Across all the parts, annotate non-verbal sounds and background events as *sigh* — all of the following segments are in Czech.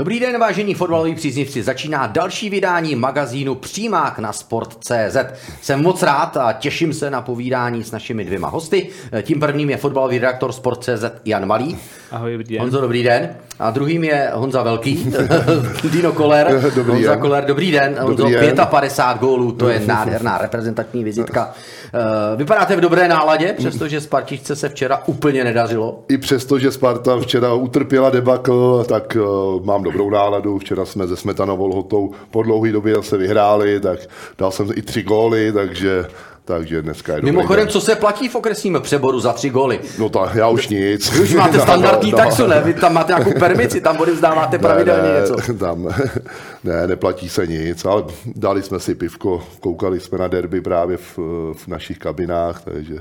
Dobrý den, vážení fotbaloví příznivci. Začíná další vydání magazínu Přímák na Sport.cz. Jsem moc rád a těším se na povídání s našimi dvěma hosty. Tím prvním je fotbalový redaktor Sport.cz Jan Malý. Ahoj, dobrý den. Honzo, dobrý den. A druhým je Honza Velký, *laughs* Dino Koller. *laughs* Dobrý Honza den. Koller, dobrý den. Honzo, Dobrý den. 55 gólů, to je *laughs* nádherná reprezentační vizitka. Eh, Vypadáte v dobré náladě, přestože Spartičce se včera úplně nedařilo. I přesto, že Sparta včera utrpěla debakl, tak uh, mám dobrou náladu. Včera jsme se Smetanovou lhotou po dlouhé době zase vyhráli, tak dal jsem i tři góly, takže, takže dneska je Mimochodem, den. co se platí v okresním přeboru za tři góly? No tak já už nic. Vy už máte *laughs* No, standardní no, taxu, ne? Vy tam máte nějakou permici, tam odevzdáváte pravidelně ne, něco. Tam, *laughs* ne, neplatí se nic, ale dali jsme si pivko, koukali jsme na derby právě v, v našich kabinách, takže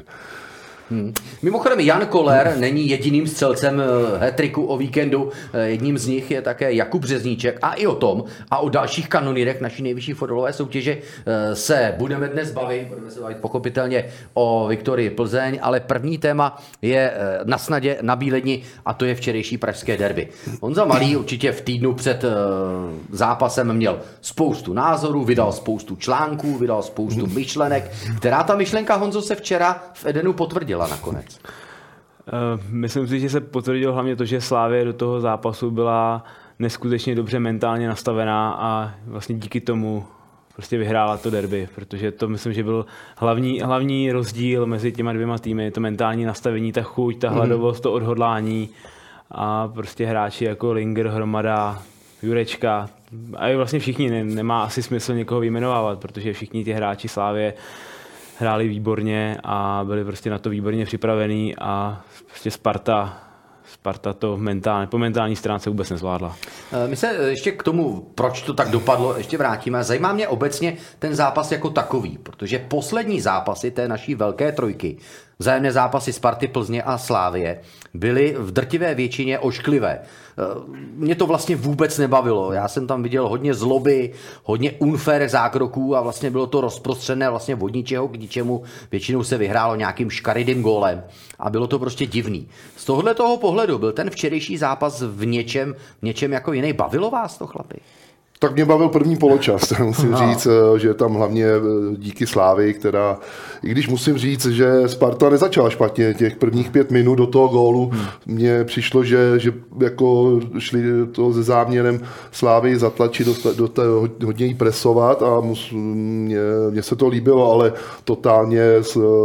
Mimochodem, Jan Koller není jediným střelcem eh, hetriku o víkendu. Eh, Jedním z nich je také Jakub Řezníček a i o tom a o dalších kanonírech naší nejvyšší fotbalové soutěže eh, se budeme dnes bavit. Budeme se bavit pochopitelně o Viktorii Plzeň, ale první téma je eh, na snadě na Bíledni a to je včerejší pražské derby. Honza Malý určitě v týdnu před eh, zápasem měl spoustu názorů, vydal spoustu článků, vydal spoustu myšlenek. Která ta myšlenka, Honzo, se včera v Edenu potvrdila nakonec? Uh, myslím si, že se potvrdilo hlavně to, že Slávě do toho zápasu byla neskutečně dobře mentálně nastavená a vlastně díky tomu prostě vyhrála to derby, protože to myslím, že byl hlavní, hlavní rozdíl mezi těma dvěma týmy, to mentální nastavení, ta chuť, ta hladovost, to odhodlání a prostě hráči jako Linger, Hromada, Jurečka a i vlastně všichni, ne, nemá asi smysl někoho vyjmenovávat, protože všichni ti hráči Slávě hráli výborně a byli prostě na to výborně připravení a prostě Sparta, Sparta to mentálně, po mentální stránce vůbec nezvládla. Eh, My se eh, ještě k tomu, proč to tak dopadlo, ještě vrátíme. Zajímá mě obecně ten zápas jako takový, protože poslední zápasy té naší velké trojky, vzájemné zápasy Sparty, Plzně a Slávie, byly v drtivé většině ošklivé. Eh, Mě to vlastně vůbec nebavilo. Já jsem tam viděl hodně zloby, hodně unfair zákroků a vlastně bylo to rozprostřené vlastně od ničeho k ničemu. Většinou se vyhrálo nějakým škaridým gólem a bylo to prostě divný. Z tohohle toho pohledu byl ten včerejší zápas v něčem, v něčem jako jiný. Bavilo vás to, chlapi? Tak mě bavil první poločas, *laughs* musím No. říct, eh, že tam hlavně eh, díky Slávy, která, i když musím říct, že Sparta nezačala špatně těch prvních pět minut do toho gólu, Hmm. mně přišlo, že, že jako šli to se záměrem Slávy zatlačit, do, do té, hodně jí presovat a mus, mně, mně se to líbilo, ale totálně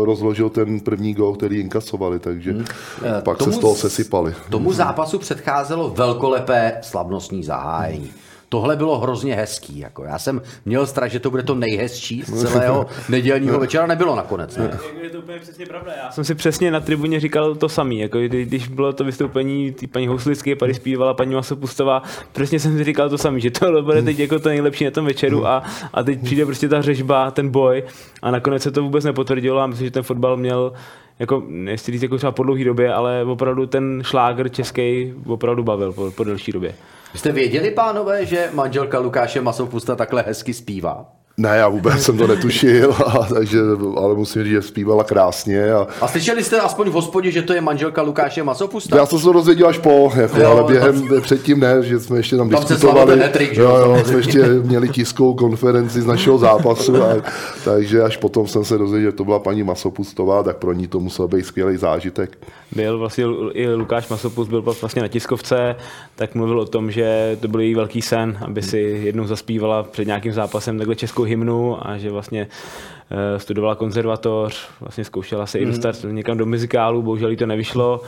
rozložil ten první gól, který inkasovali, takže Hmm. pak se z toho sesypali. Tomu zápasu předcházelo velkolepé slavnostní zahájení. Tohle bylo hrozně hezký. Jako já jsem měl strach, že to bude to nejhezčí z celého *laughs* nedělního večera. Nebylo nakonec. Ne? Je to úplně přesně pravda. Já jsem si přesně na tribuně říkal to samý. Jako kdy- když bylo to vystoupení té paní Houslické, tady zpívala paní Masopustová, přesně jsem si říkal to samý, že to *laughs* bude teď jako to nejlepší na tom večeru a, a teď přijde prostě ta řežba, ten boj a nakonec se to vůbec nepotvrdilo a myslím, že ten fotbal měl jako, nechci říct jako třeba po dlouhé době, ale opravdu ten šlágr český opravdu bavil po, po delší době. Jste věděli, pánové, že manželka Lukáše Masopusta takhle hezky zpívá? Ne, já vůbec jsem to netušil, *laughs* a, takže, ale musím říct, že zpívala krásně. A, A slyšeli jste aspoň v hospodě, že to je manželka Lukáše Masopusta? já jsem se to dozvěděl až po, jako, Jo, ale během předtím ne, že jsme ještě tam, Tam se diskutovali. že jo, jo, jsme ještě měli tiskovou konferenci z našeho zápasu, a, *laughs* takže až potom jsem se dozvěděl, že to byla paní Masopustová, tak pro ní to musel být skvělý zážitek. byl vlastně i Lukáš Masopust byl vlastně na tiskovce, tak mluvil o tom, že to byl její velký sen, aby si jednou zaspívala před nějakým zápasem takhle českou hymnu a že vlastně eh, studovala konzervatoř, vlastně zkoušela se i dostat někam do muzikálu, bohužel jí to nevyšlo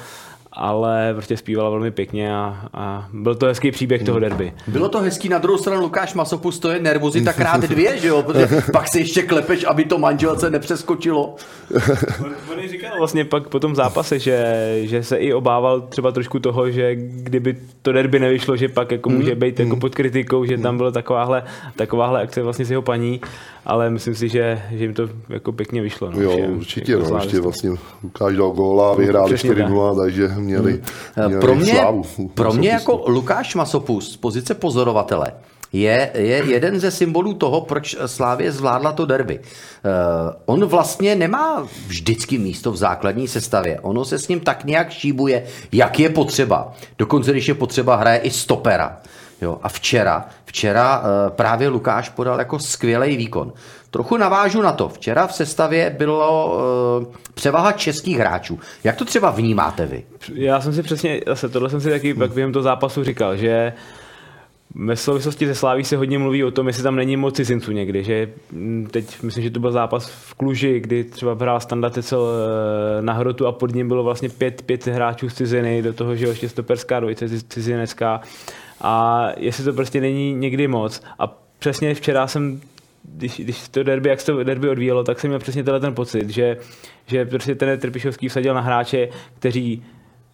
ale prostě zpívala velmi pěkně a, a byl to hezký příběh toho derby. Bylo to hezký, na druhou stranu Lukáš Masopus, to je nervozita krát dvě, že jo, protože *laughs* pak si ještě klepeš, aby to manželce nepřeskočilo. On, on říkal vlastně pak po tom zápase, že, že se i obával třeba trošku toho, že kdyby to derby nevyšlo, že pak jako může být jako pod kritikou, že tam byla takováhle, takováhle akce vlastně s jeho paní, ale myslím si, že, že jim to jako pěkně vyšlo. No, Jo, že, určitě, jako no, ještě vlastně Lukáš dal góla, vyhráli Přesně 4-0, takže měli, měli Pro mě, slávu. pro mě jako Lukáš Masopus z pozice pozorovatele je, je jeden ze symbolů toho, proč Slávě zvládla to derby. Uh, on vlastně nemá vždycky místo v základní sestavě. Ono se s ním tak nějak šíbuje, jak je potřeba. Dokonce, když je potřeba, hraje i stopera. Jo, a včera, včera uh, právě Lukáš podal jako skvělý výkon. Trochu navážu na to. Včera v sestavě bylo uh, převaha českých hráčů. Jak to třeba vnímáte vy? Já jsem si přesně, zase tohle jsem si taky pak během toho zápasu říkal, že ve souvislosti se Sláví se hodně mluví o tom, jestli tam není moc cizinců někdy, že mm, teď myslím, že to byl zápas v Kluži, kdy třeba hrál Standa Tecel eh, na hrotu a pod ním bylo vlastně pět, pět hráčů z ciziny, do toho, že ještě stoperská dvojice ciz- cizinecká a jestli to prostě není někdy moc. A přesně včera jsem když, když to derby, jak se to derby odvíjelo, tak jsem měl přesně tenhle ten pocit, že, že prostě ten Trpišovský vsadil na hráče, kteří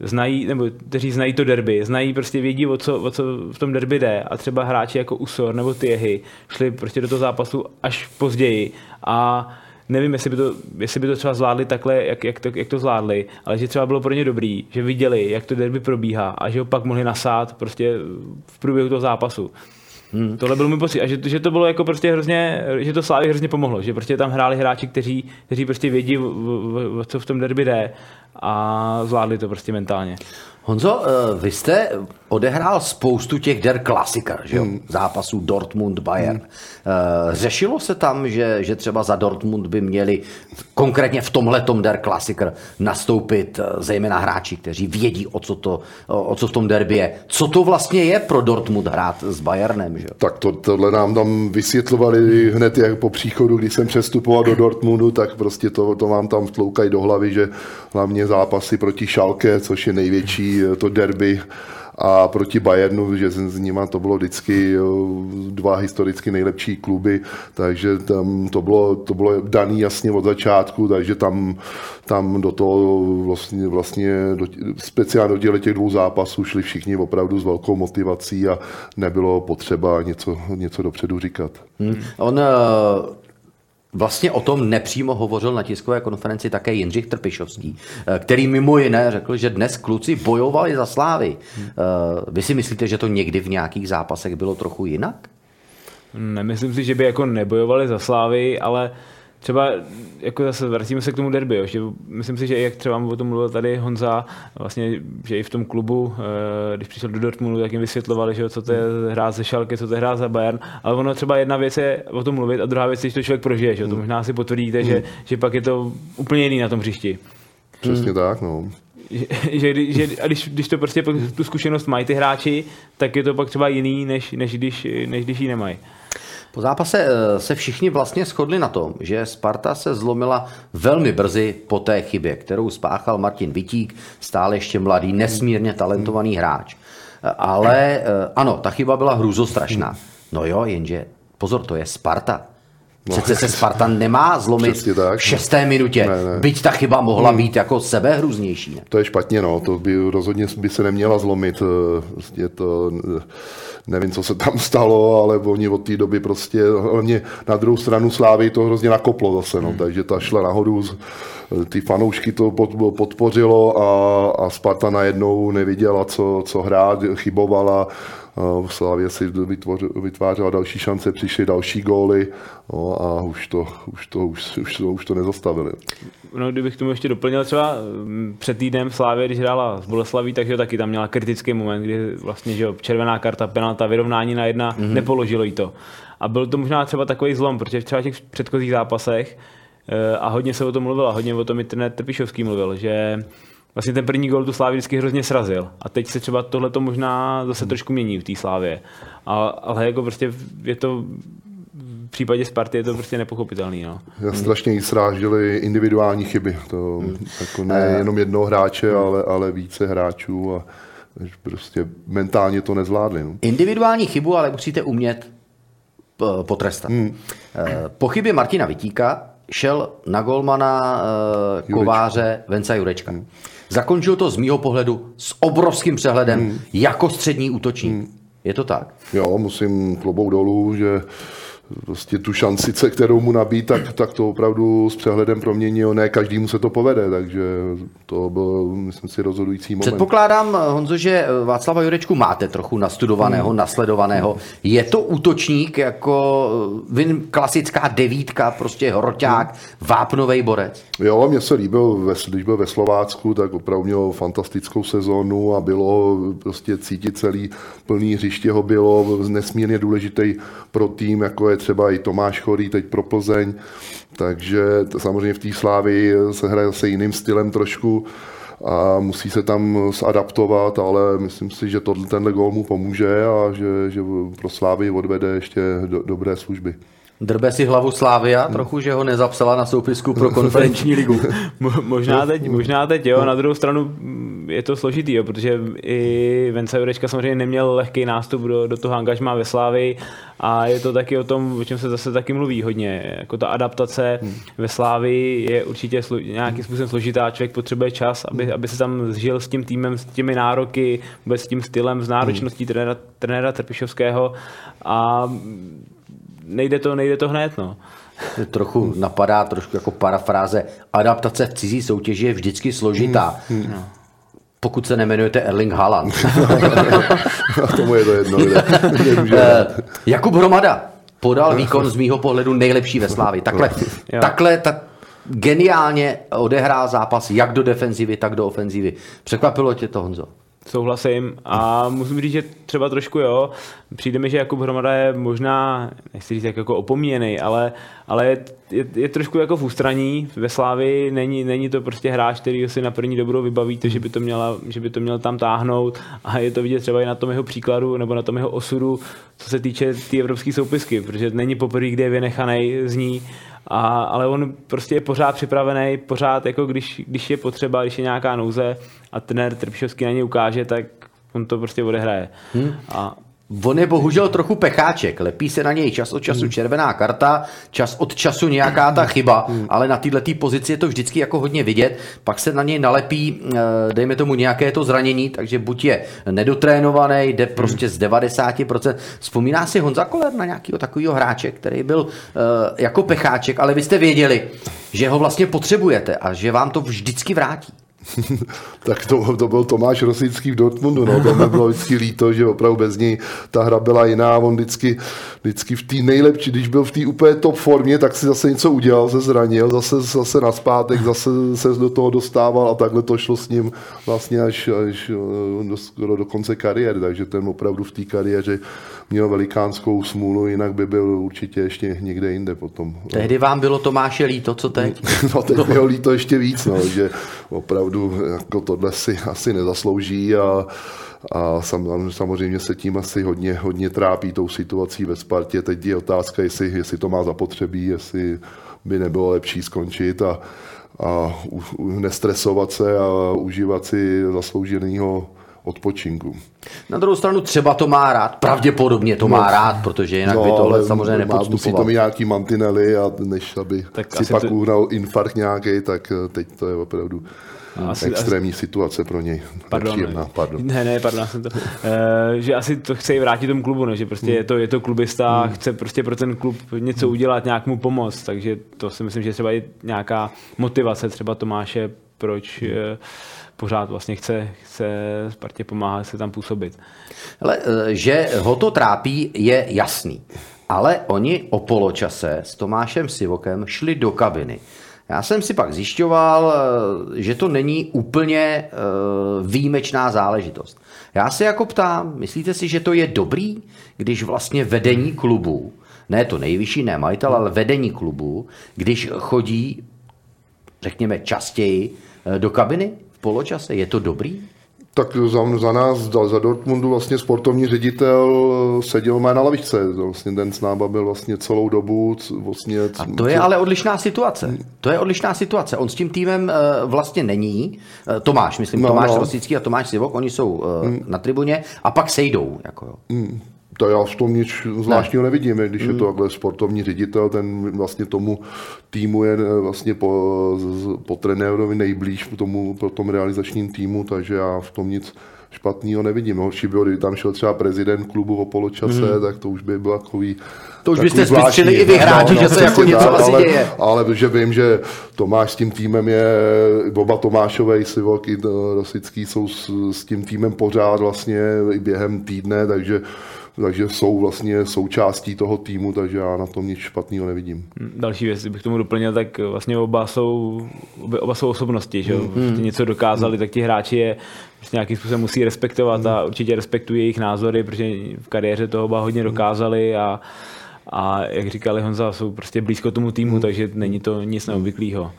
znají, nebo kteří znají to derby, znají prostě vědí, o co, o co v tom derby jde. A třeba hráči jako Usor nebo Tiehy šli prostě do toho zápasu až později. A nevím, jestli by to, jestli by to třeba zvládli takhle, jak, jak, to, jak to zvládli, ale že třeba bylo pro ně dobrý, že viděli, jak to derby probíhá a že ho pak mohli nasát prostě v průběhu toho zápasu. Hmm. Tohle byl můj pocit. A že, že, to bylo jako prostě hrozně, že to Slávě hrozně pomohlo. Že prostě tam hráli hráči, kteří, kteří prostě vědí, o, o, o co v tom derby jde a zvládli to prostě mentálně. Honzo, eh, vy jste odehrál spoustu těch Der Klassiker, že jo? zápasů Dortmund, Bayern. Eh, Řešilo se tam, že, že třeba za Dortmund by měli konkrétně v tomhletom Der Klassiker nastoupit eh, zejména hráči, kteří vědí, o co, to, o co v tom derby je. Co to vlastně je pro Dortmund hrát s Bayernem, že? Tak to, tohle nám tam vysvětlovali hned jak po příchodu, když jsem přestupoval do Dortmundu, tak prostě to, to vám tam vtloukají do hlavy, že hlavně zápasy proti Šalke, což je největší eh, to derby, a proti Bayernu, že s nima to bylo vždycky dva historicky nejlepší kluby, takže tam to bylo, to bylo daný jasně od začátku, takže tam, tam do toho vlastně, vlastně do, speciálně do těch dvou zápasů šli všichni opravdu s velkou motivací a nebylo potřeba něco, něco dopředu říkat. Hmm. On eh, Vlastně o tom nepřímo hovořil na tiskové konferenci také Jindřich Trpišovský, eh, který mimo jiné řekl, že dnes kluci bojovali za slávy. Eh, Vy si myslíte, že to někdy v nějakých zápasech bylo trochu jinak? Nemyslím si, že by jako nebojovali za slávy, ale třeba jako zase vracíme se k tomu derby, jo, že myslím si, že jak třeba o tom mluvil tady Honza, vlastně, že i v tom klubu, eh, když přišel do Dortmundu, tak jim vysvětlovali, že jo, co to je hrát ze Schalke, co to je hrát za Bayern, ale ono třeba jedna věc je o tom mluvit a druhá věc je, když to člověk prožije, že jo, to možná si potvrdíte, že, že pak je to úplně jiný na tom hřišti. Přesně tak, no. Že, že, že, a když, když to prostě tu zkušenost mají ty hráči, tak je to pak třeba jiný, než, než, když, než když ji nemají. Po zápase eh, se všichni vlastně shodli na tom, že Sparta se zlomila velmi brzy po té chybě, kterou spáchal Martin Vitík, stále ještě mladý, nesmírně talentovaný hráč. Eh, Ale eh, ano, ta chyba byla hrůzostrašná. No jo, jenže pozor, to je Sparta. Přece se Sparta nemá zlomit tak. v šesté minutě, Ne, ne. byť ta chyba mohla být jako sebehrůznější. Ne? To je špatně, no, to by rozhodně by se neměla zlomit. Prostě to, eh, nevím, co se tam *laughs* stalo, ale oni od té doby prostě, hlavně na druhou stranu Slávy to hrozně nakoplo zase, no, takže ta šla nahoru, ty fanoušky to pod- podpořilo a, a Sparta najednou neviděla, co, co hrát, chybovala, Slávě si vytvoři, vytvářela další šance, přišly další góly no, a už to, už to, už, už, to, už to nezastavili. No, kdybych tomu ještě doplnil třeba mm, před týdnem v Slávě, když hrála s Boleslaví, tak jo, taky tam měla kritický moment, kdy vlastně že jo, červená karta, penalta, vyrovnání na jedna, mm-hmm. nepoložilo jí to. A byl to možná třeba takový zlom, protože v třeba těch předchozích zápasech eh, a hodně se o tom mluvil a hodně o tom i trenér Trpišovský mluvil, že vlastně ten první gol tu Slávy vždycky hrozně srazil. A teď se třeba tohle to možná zase trošku mění v té Slávě. A, ale jako prostě je to případě Sparty je to prostě nepochopitelný. No. Já strašně jí sráželi individuální chyby. To jako ne jenom jednoho hráče, ale, ale více hráčů a prostě mentálně to nezvládli. No. Individuální chybu, ale musíte umět p- potrestat. Hmm. Po chybě Martina Vitíka šel na golmana eh, kováře Venca Jurečka. Hmm. Zakončil to z mýho pohledu s obrovským přehledem hmm. jako střední útočník. Hmm. Je to tak? Jo, musím klobouk dolů, že prostě tu šanci, kterou mu nabít, tak, tak to opravdu s přehledem proměnil. Ne každému se to povede, takže to byl, myslím si, rozhodující moment. Předpokládám, Honzo, že Václava Jurečku máte trochu nastudovaného, hmm. nasledovaného. Je to útočník jako vin, klasická devítka, prostě hroťák, hmm. vápnový borec? Jo, mně se líbil, ve, když byl ve Slovácku, tak opravdu měl fantastickou sezónu a bylo prostě cítit celý plný hřiště ho bylo nesmírně důležitý pro tým, jako je třeba i Tomáš Chorý teď pro Plzeň, takže samozřejmě v té slávy se hraje se jiným stylem trošku a musí se tam zadaptovat, ale myslím si, že to, tenhle gól mu pomůže a že, že pro Slávy odvede ještě do, dobré služby. Drbe si hlavu Slávia trochu, že ho nezapsala na soupisku pro *laughs* konferenční ligu. možná, teď, možná teď, jo. Na druhou stranu je to složitý, jo, protože i Vence Jurečka samozřejmě neměl lehký nástup do, do toho angažma ve Slávii a je to taky o tom, o čem se zase taky mluví hodně. Jako ta adaptace hmm. ve Slávii je určitě slu, nějakým způsobem složitá. Člověk potřebuje čas, aby, aby se tam zžil s tím týmem, s těmi nároky, vůbec s tím stylem, s náročností hmm. trenéra, trenéra Trpišovského a nejde to, nejde to hned, no. Trochu napadá trošku jako parafráze. Adaptace v cizí soutěži je vždycky složitá. Hmm. Hmm. Pokud se nemenujete Erling Haaland. *laughs* A tomu je to jedno. Eh, *laughs* Jakub Hromada podal výkon z mýho pohledu nejlepší ve Slávi. Takhle, takhle tak geniálně odehrál zápas jak do defenzivy, tak do ofenzivy. Překvapilo tě to, Honzo? Souhlasím. A musím říct, že třeba trošku jo, přijde mi, že Jakub Hromada je možná, nechci říct jako opomíjený, ale, ale je, je, je, trošku jako v ústraní ve Slávi, není, není to prostě hráč, který si na první dobrou vybavíte, že by, to měla, že by to měl tam táhnout. A je to vidět třeba i na tom jeho příkladu nebo na tom jeho osudu, co se týče té tý evropské soupisky, protože není poprvé, kde je vynechaný z ní. A, ale on prostě je pořád připravený, pořád jako když, když je potřeba, když je nějaká nouze a trenér Trpišovský na ně ukáže, tak on to prostě odehraje. Hmm. A On je bohužel trochu pecháček, lepí se na něj čas od času hmm. červená karta, čas od času nějaká ta chyba, hmm. ale na této pozici je to vždycky jako hodně vidět, pak se na něj nalepí, eh, dejme tomu nějaké to zranění, takže buď je nedotrénovaný, jde hmm. prostě z 90%. Vzpomíná si Honza Koller na nějakého takového hráče, který byl eh, jako pecháček, ale vy jste věděli, že ho vlastně potřebujete a že vám to vždycky vrátí. *laughs* tak to, to byl Tomáš Rosický v Dortmundu, no, to mi bylo vždycky líto, že opravdu bez něj ta hra byla jiná, on vždycky, vždycky v té nejlepší, když byl v té úplně top formě, tak si zase něco udělal, se zranil, zase, zase naspátek, zase se do toho dostával a takhle to šlo s ním vlastně až, až eh, do, skoro do konce kariéry, takže ten opravdu v té kariéře měl velikánskou smůlu, jinak by byl určitě ještě někde jinde potom. Tehdy vám bylo Tomáše líto, co teď? *laughs* No teď bylo líto ještě víc, no, že opravdu jako tohle si asi nezaslouží a, a sam, samozřejmě se tím asi hodně, hodně trápí tou situací ve Spartě. Teď je otázka, jestli, jestli to má zapotřebí, jestli by nebylo lepší skončit a, a u, u, nestresovat se a užívat si zaslouženého odpočinku. Na druhou stranu třeba to má rád, pravděpodobně to no, má rád, protože jinak no, by tohle samozřejmě nepodstupoval. Musí to mít nějaký mantinely a než aby tak si pak to... uhnal infarkt nějaký, tak eh, teď to je opravdu asi, extrémní asi... situace pro něj. Pardon, Nepříjemná, pardon. Ne, ne, pardon, jsem to, uh, že asi to chce i vrátit tomu klubu, ne? že prostě hmm. je, to, je to klubista, hmm. chce prostě pro ten klub něco hmm. udělat, nějak mu pomoct, takže to si myslím, že třeba i nějaká motivace třeba Tomáše, proč hmm. uh, pořád vlastně chce, chce Spartě pomáhat se tam působit. Ale eh, že ho to trápí, je jasný. Ale oni o poločase s Tomášem Sivokem šli do kabiny. Já jsem si pak zjišťoval, eh, že to není úplně eh, výjimečná záležitost. Já se jako ptám, myslíte si, že to je dobrý, když vlastně vedení klubu, ne to nejvyšší, ne majitel, ale vedení klubu, když chodí, řekněme, častěji do kabiny? poločase? Je to dobrý? Tak za, za nás, za, za Dortmundu vlastně sportovní ředitel seděl má na lavičce. Vlastně ten s náma byl vlastně celou dobu. Vlastně, A to je ale odlišná situace. To je odlišná situace. On s tím týmem uh, vlastně není. Uh, Tomáš, myslím, No, Tomáš no. Rosický a Tomáš Sivok, oni jsou uh, na tribuně a pak sejdou. Jako, jo. To já v tom nic zvláštního nevidím, když Mm. je to takhle sportovní ředitel, ten vlastně tomu týmu je eh, vlastně po, po trenérovi nejblíž po tomu, po tom realizačním týmu, takže já v tom nic špatného nevidím. Horší bylo, kdyby tam šel třeba prezident klubu o poločase, tak to už by byl takový Mm. To už byste spustřili i vy hráči, že se jako přesně něco tak, asi ale, děje. Ale že vím, že Tomáš s tím týmem je, oba Tomášové, Sivok i eh, Rosický jsou s, s tím týmem pořád vlastně i během týdne, takže takže jsou vlastně součástí toho týmu, takže já na tom nic špatného nevidím. Další věc, bych tomu doplnil, tak vlastně oba jsou, oba, oba jsou osobnosti, že jo? Prostě něco dokázali, tak ti hráči je prostě nějakým způsobem musí respektovat a určitě respektují jejich názory, protože v kariéře toho oba hodně dokázali a, a jak říkali Honza, jsou prostě blízko tomu týmu, takže není to nic neobvyklého.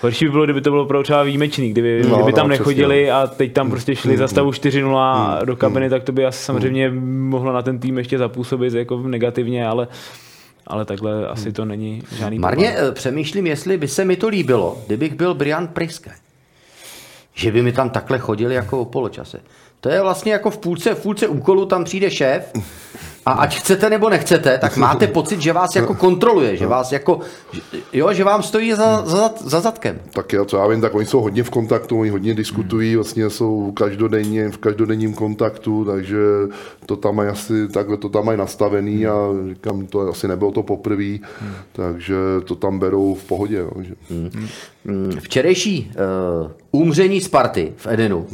Horší by bylo, kdyby to bylo opravdu třeba výjimečný, kdyby, No, kdyby tam no, nechodili a teď tam prostě šli za stavu 4-0 do kabiny, tak to by asi samozřejmě mohlo na ten tým ještě zapůsobit jako negativně, ale ale takhle asi to není žádný Marně problém. eh, přemýšlím, jestli by se mi to líbilo, kdybych byl Brian Priske. Že by mi tam takhle chodili jako o poločase. To je vlastně jako v půlce, v půlce úkolu tam přijde šéf a ať chcete nebo nechcete, tak *laughs* máte pocit, že vás jako kontroluje, že vás jako, jo, že vám stojí za, za, za zadkem. Tak já, co já vím, tak oni jsou hodně v kontaktu, oni hodně diskutují, vlastně jsou každodenně, v každodenním kontaktu, takže to tam mají asi, takhle to tam mají nastavený a říkám, to asi nebylo to poprvé, takže to tam berou v pohodě. No, že. Včerejší uh, umření Sparty v Edenu uh,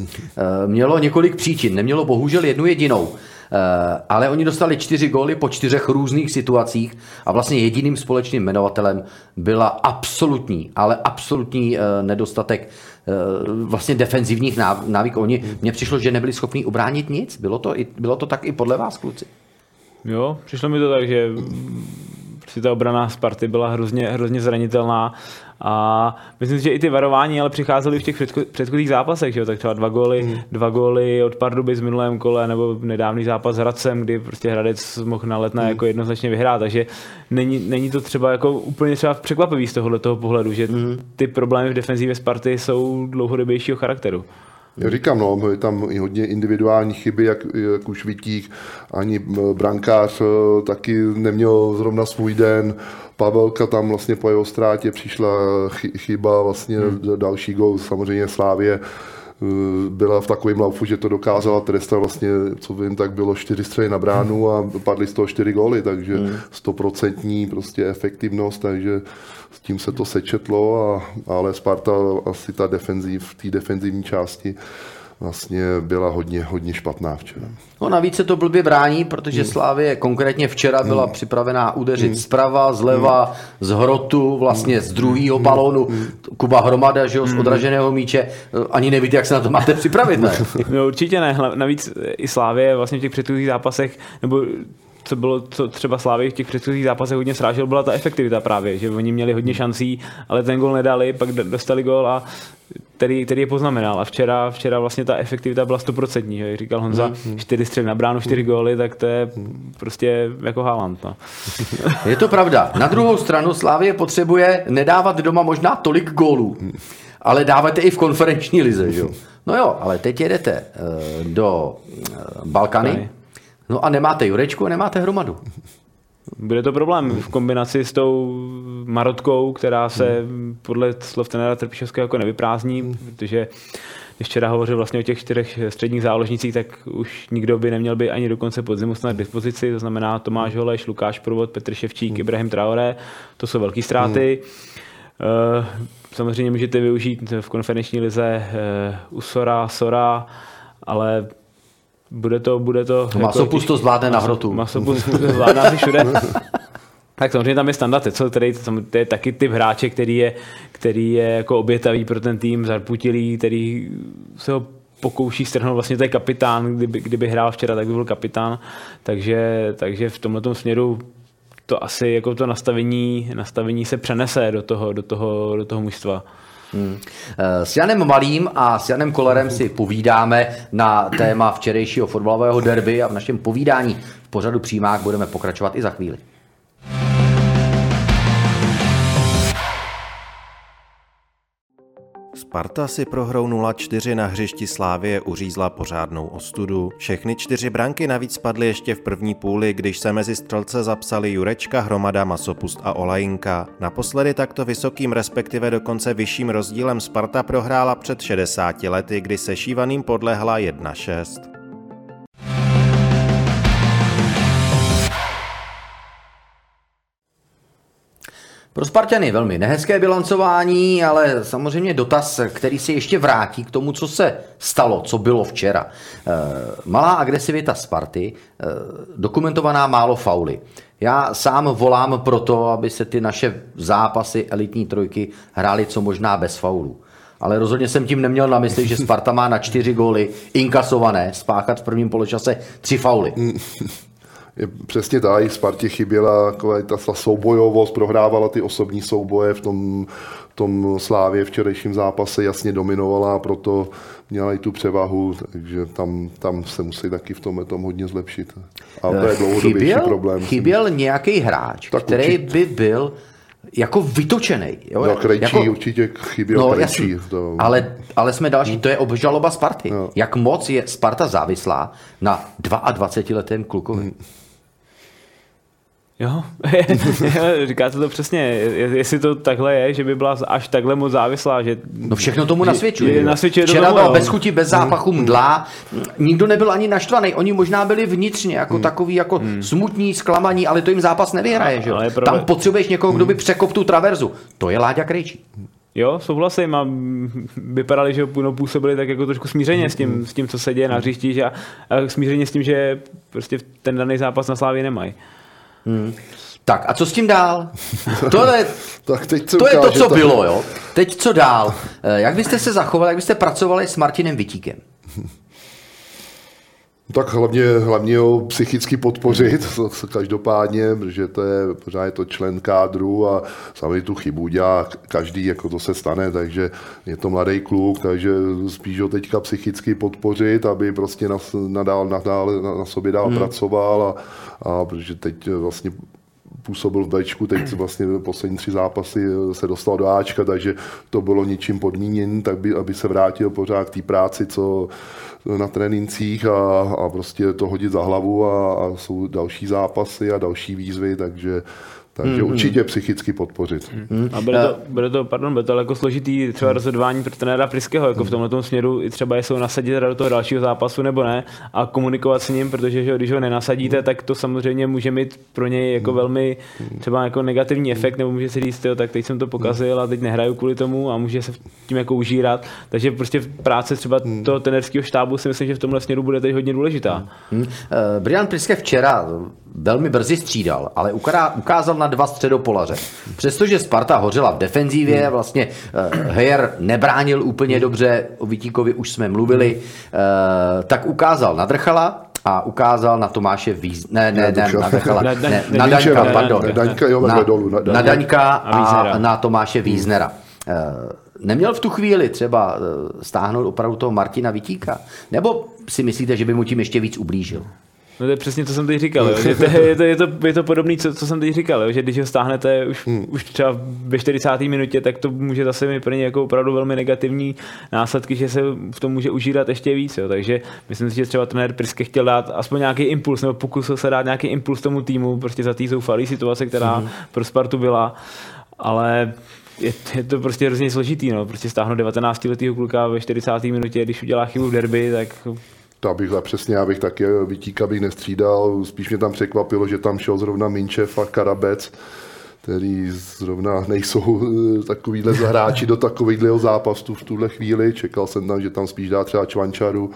mělo několik příčin, nemělo bohužel jednu jedinou. Uh, ale oni dostali čtyři góly po čtyřech různých situacích a vlastně jediným společným jmenovatelem byla absolutní, ale absolutní uh, nedostatek uh, vlastně defenzivních náv- návyků. Oni, mně přišlo, že nebyli schopni ubránit nic. Bylo to, i, bylo to tak i podle vás, kluci? Jo, přišlo mi to tak, že prostě ta obrana Sparty byla hrozně, hrozně zranitelná a myslím si, že i ty varování ale přicházely v těch předcho- předchozích zápasech, že jo? tak třeba dva góly, mm. dva góly od Pardubic v minulém kole nebo nedávný zápas s Hradcem, kdy prostě Hradec mohl na letné mm. jako jednoznačně vyhrát, takže není, není to třeba jako úplně třeba překvapivý z tohohle toho pohledu, že mm. ty problémy v defenzivě Sparty jsou dlouhodobějšího charakteru. Já říkám, no, je tam i hodně individuální chyby, jak, jak už Vítík, ani m, brankář eh, taky neměl zrovna svůj den. Pavelka tam vlastně po jeho ztrátě přišla chy- chyba, vlastně hmm. další gol, samozřejmě Slávě eh, byla v takovém laufu, že to dokázala trestat vlastně, co vím, tak bylo čtyři střely na bránu a padly z toho čtyři góly, takže stoprocentní prostě efektivnost, takže s tím se to sečetlo, a, ale Sparta asi ta defenziv, v té defenzivní části vlastně byla hodně, hodně špatná včera. No navíc se to blbě brání, protože Slávě konkrétně včera byla připravená udeřit zprava, zleva, z hrotu, vlastně z druhého balónu. Kuba Hromada, že jo, z odraženého míče. Ani nevíte, jak se na to máte připravit, ne? *laughs* No určitě ne, navíc i Slávě vlastně v těch předchozích zápasech, nebo co bylo, co třeba Slávě v těch předchozích zápasech hodně srážel, byla ta efektivita právě, že oni měli hodně šancí, ale ten gol nedali, pak dostali gol a který, který je poznamenal. A včera, včera vlastně ta efektivita byla stoprocentní, jak říkal Honza, čtyři střely na bránu, čtyři góly, tak to je prostě jako Haaland. No. *laughs* Je to pravda. Na druhou stranu Slávě potřebuje nedávat doma možná tolik gólů, ale dáváte i v konferenční lize, že jo? *laughs* No jo, ale teď jedete eh, do eh, Balkany, Balkany. No a nemáte Jurečku a nemáte Hromadu. Bude to problém v kombinaci s tou Marotkou, která se podle slov trenéra Trpišovského jako nevyprázdní, protože když včera hovořil vlastně o těch čtyřech středních záložnicích, tak už nikdo by neměl by ani do konce podzimu snad k dispozici, to znamená Tomáš Holeš, Lukáš Provod, Petr Ševčík, Ibrahim Traoré, to jsou velké ztráty. Eh, Samozřejmě můžete využít v konferenční lize eh, Usora, Sora, ale bude to, bude to... No, Masopust to zvládne na hrotu. Masopust to zvládá si všude. *laughs* Tak samozřejmě tam je standard, co, který, to je taky typ hráče, který je, který je jako obětavý pro ten tým, zarputilý, který se ho pokouší strhnout, vlastně to je kapitán, kdyby, kdyby hrál včera, tak by byl kapitán, takže, takže v tomhle směru to asi jako to nastavení, nastavení se přenese do toho, do toho, do toho mužstva. Hmm. S Janem Malým a s Janem Kolerem si povídáme na téma včerejšího fotbalového derby a v našem povídání v pořadu přímák budeme pokračovat i za chvíli. Sparta si prohrou 0-4 na hřišti Slávie uřízla pořádnou ostudu. Všechny čtyři branky navíc padly ještě v první půli, když se mezi střelce zapsali Jurečka, Hromada, Masopust a Olajinka. Naposledy takto vysokým, respektive dokonce vyšším rozdílem Sparta prohrála před 60 lety, kdy se šívaným podlehla 1-6. Pro Spartany velmi nehezké bilancování, ale samozřejmě dotaz, který se ještě vrátí k tomu, co se stalo, co bylo včera. Eh, malá agresivita Sparty, eh, dokumentovaná málo fauly. Já sám volám pro to, aby se ty naše zápasy elitní trojky hrály co možná bez faulů. Ale rozhodně jsem tím neměl na mysli, že Sparta má na čtyři góly inkasované spáchat v prvním poločase tři fauly. *laughs* je přesně tak, Spartě chyběla ta, ta soubojovost, prohrávala ty osobní souboje v tom, tom Slávě včerejším zápase jasně dominovala a proto měla i tu převahu, takže tam, tam se musí taky v tom tom hodně zlepšit. A to je dlouhodobější chyběl, problém. Chyběl nějaký hráč, tak který určitě. by byl jako vytočený. Jo? No, Krejčí jako, určitě chyběl no, Krejčí. To... Ale, ale jsme další, to je obžaloba Sparty. No. Jak moc je Sparta závislá na 22-letém klukovi. Hmm. Jo, *laughs* říkáte to přesně, jestli to takhle je, že by byla až takhle moc závislá, že... No všechno tomu nasvědčuje. Je, nasvědčuje Včera bylo bez chuti, bez zápachu, hmm. mdlá, nikdo nebyl ani naštvaný, oni možná byli vnitřně jako hmm. takový jako hmm. smutní, zklamaní, ale to jim zápas nevyhraje, že jo? Tam potřebuješ někoho, kdo by hmm. překop tu traverzu. To je Láďa Krejčí. Jo, souhlasím a vypadali, že no, působili tak jako trošku smířeně s tím, s tím, co se děje na hřišti a, a smířeně s tím, že prostě ten daný zápas na Slávě nemají. Hmm. Tak a co s tím dál? To je, *laughs* tak teď to je to, co tak... bylo, jo? Teď co dál? Eh, jak byste se zachovali, jak byste pracovali s Martinem Vitíkem? Tak hlavně, hlavně ho psychicky podpořit, *laughs* každopádně, protože to je pořád je to člen kádru a samozřejmě tu chybu dělá každý, jako to se stane, takže je to mladý kluk, takže spíš ho teďka psychicky podpořit, aby prostě na, nadál, nadál, na, na sobě dál hmm. pracoval a, a protože teď vlastně působil v Bčku, teď vlastně poslední tři zápasy se dostal do Ačka, takže to bylo ničím podmíněn, tak by, aby se vrátil pořád k té práci, co na trénincích a, a prostě to hodit za hlavu a, a jsou další zápasy a další výzvy, takže takže mm-hmm. určitě psychicky podpořit. Mm-hmm. A bude to, bude to, pardon, bude to jako složitý třeba rozhodování pro trenéra Friského, jako v tomhle směru i třeba jestli ho nasadit do toho dalšího zápasu nebo ne a komunikovat s ním, protože že, když ho nenasadíte, tak to samozřejmě může mít pro něj jako velmi třeba jako negativní efekt, nebo může si říct, jo, tak teď jsem to pokazil a teď nehraju kvůli tomu a může se tím jako užírat. Takže prostě práce třeba toho trenerského štábu si myslím, že v tomhle směru bude teď hodně důležitá. Hmm. Uh, Brian Priske včera velmi brzy střídal, ale ukázal na dva středopolaře. Přestože Sparta hořela v defenzívě, hmm. vlastně uh, Heyer nebránil úplně dobře, o Vitíkovi už jsme mluvili, uh, tak ukázal na Drchala, a ukázal na Tomáše Víz... Ne, ne, ne, na Drchala, ne, ne, na Daňka, pardon. Na, na Daňka a na Tomáše Víznera. Uh, neměl v tu chvíli třeba stáhnout opravdu toho Martina Vitíka? Nebo si myslíte, že by mu tím ještě víc ublížil? No to je přesně, co jsem teď říkal, jo. Že to, *laughs* je, to, je, to, je to podobné, co, co jsem teď říkal, jo. že když ho stáhnete už, hmm. už třeba ve 40. minutě, tak to může zase mít pro ně jako opravdu velmi negativní následky, že se v tom může užírat ještě víc. Jo. Takže myslím si, že třeba trenér Priske chtěl dát aspoň nějaký impuls, nebo pokusil se dát nějaký impuls tomu týmu, prostě za té zoufalé situace, která hmm. pro Spartu byla. Ale je, je, to prostě hrozně složitý, no. Prostě stáhnout 19 letého kluka ve 40. minutě, když udělá chybu v derby, tak to abych přesně, abych taky Vytíka bych nestřídal. Spíš mě tam překvapilo, že tam šel zrovna Minčev a Karabec, který zrovna nejsou eh, takovýhle hráči do takovýhleho zápasu v tuhle chvíli. Čekal jsem tam, že tam spíš dá třeba Čvančaru.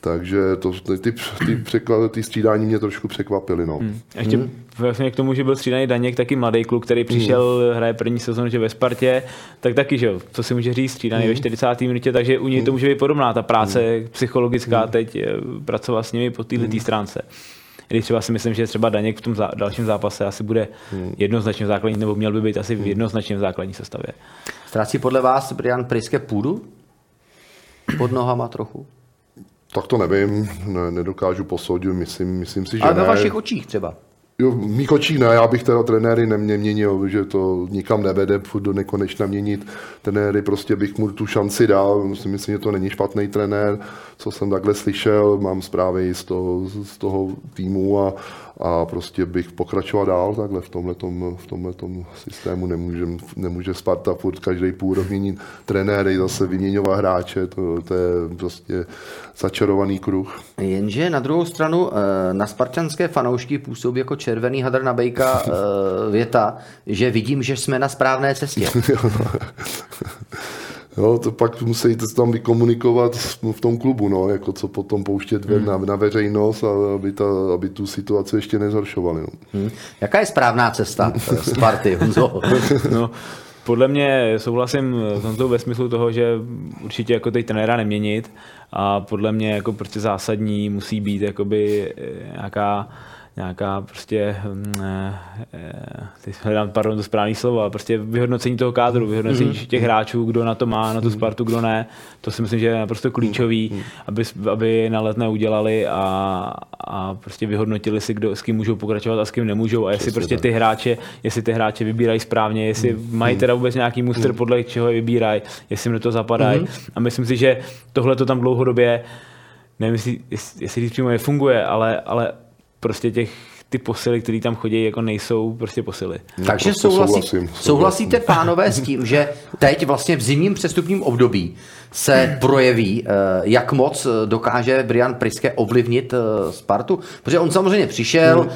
Takže to, ty, ty, překla, ty střídání mě trošku překvapily. No. Hmm. Ještě hmm. vlastně k tomu, že byl střídaný Daněk, taky mladý kluk, který přišel, hmm. hraje první sezónu že ve Spartě, tak taky, že co si může říct, střídaný hmm. ve 40. minutě, takže u něj to hmm. může být podobná, ta práce hmm. psychologická hmm. teď, eh, pracovat s nimi po této hmm. stránce. Když třeba si myslím, že třeba Daněk v tom zá, dalším zápase asi bude hmm. jednoznačně základní, nebo měl by být asi v hmm. jednoznačně v základní sestavě. Ztrácí podle vás Brian Priske půdu? Pod nohama trochu? Tak to nevím, ne, nedokážu posoudit, myslím, myslím si, že Ale ne. ve vašich očích třeba. Jo, očích ne, já bych teda trenéry neměnil, že to nikam nevede furt do nekonečna měnit trenéry, prostě bych mu tu šanci dal, myslím, myslím, že to není špatný trenér, co jsem takhle slyšel, mám zprávy z toho, z toho týmu a, a prostě bych pokračoval dál takhle v tomhletom, v tomhletom systému, nemůže, nemůže Sparta furt každý půl rok měnit trenéry, zase vyměňovat hráče, to, to je prostě začarovaný kruh. Jenže na druhou stranu eh, na spartanské fanoušky působí jako červený hadr na bejka *laughs* eh, věta, že vidím, že jsme na správné cestě. *laughs* Jo, to pak musí to tam vykomunikovat v tom klubu, no, jako co potom pouštět ven na, na veřejnost, a aby, ta, aby tu situaci ještě nezhoršovali. No. Hm. Jaká je správná cesta eh, Sparty, *laughs* Honzo? No, podle mě souhlasím v tomto ve smyslu toho, že určitě jako teď trenéra neměnit a podle mě jako prostě zásadní musí být jakoby eh, nějaká nějaká prostě, hm, eh, eh, teď hledám, pardon, to správný slovo, ale prostě vyhodnocení toho kádru, vyhodnocení mm-hmm. těch hráčů, kdo na to má, na tu Spartu, kdo ne, to si myslím, že je naprosto klíčový, mm-hmm. aby, aby na letné udělali a, a prostě vyhodnotili si, kdo, s kým můžou pokračovat a s kým nemůžou a jestli prostě ty hráče, jestli ty hráče vybírají správně, jestli mm-hmm. mají teda vůbec nějaký muster, podle čeho je vybírají, jestli jim do toho zapadají mm-hmm. a myslím si, že tohle to tam dlouhodobě nevím, jestli, jestli říct přímo nefunguje, ale, ale prostě těch ty posily, které tam chodí, jako nejsou prostě posily. Takže Naprosto souhlasí, souhlasím, souhlasíte, pánové, s tím, že teď vlastně v zimním přestupním období se projeví, eh, jak moc eh, dokáže Brian Priske ovlivnit eh, Spartu? Protože on samozřejmě přišel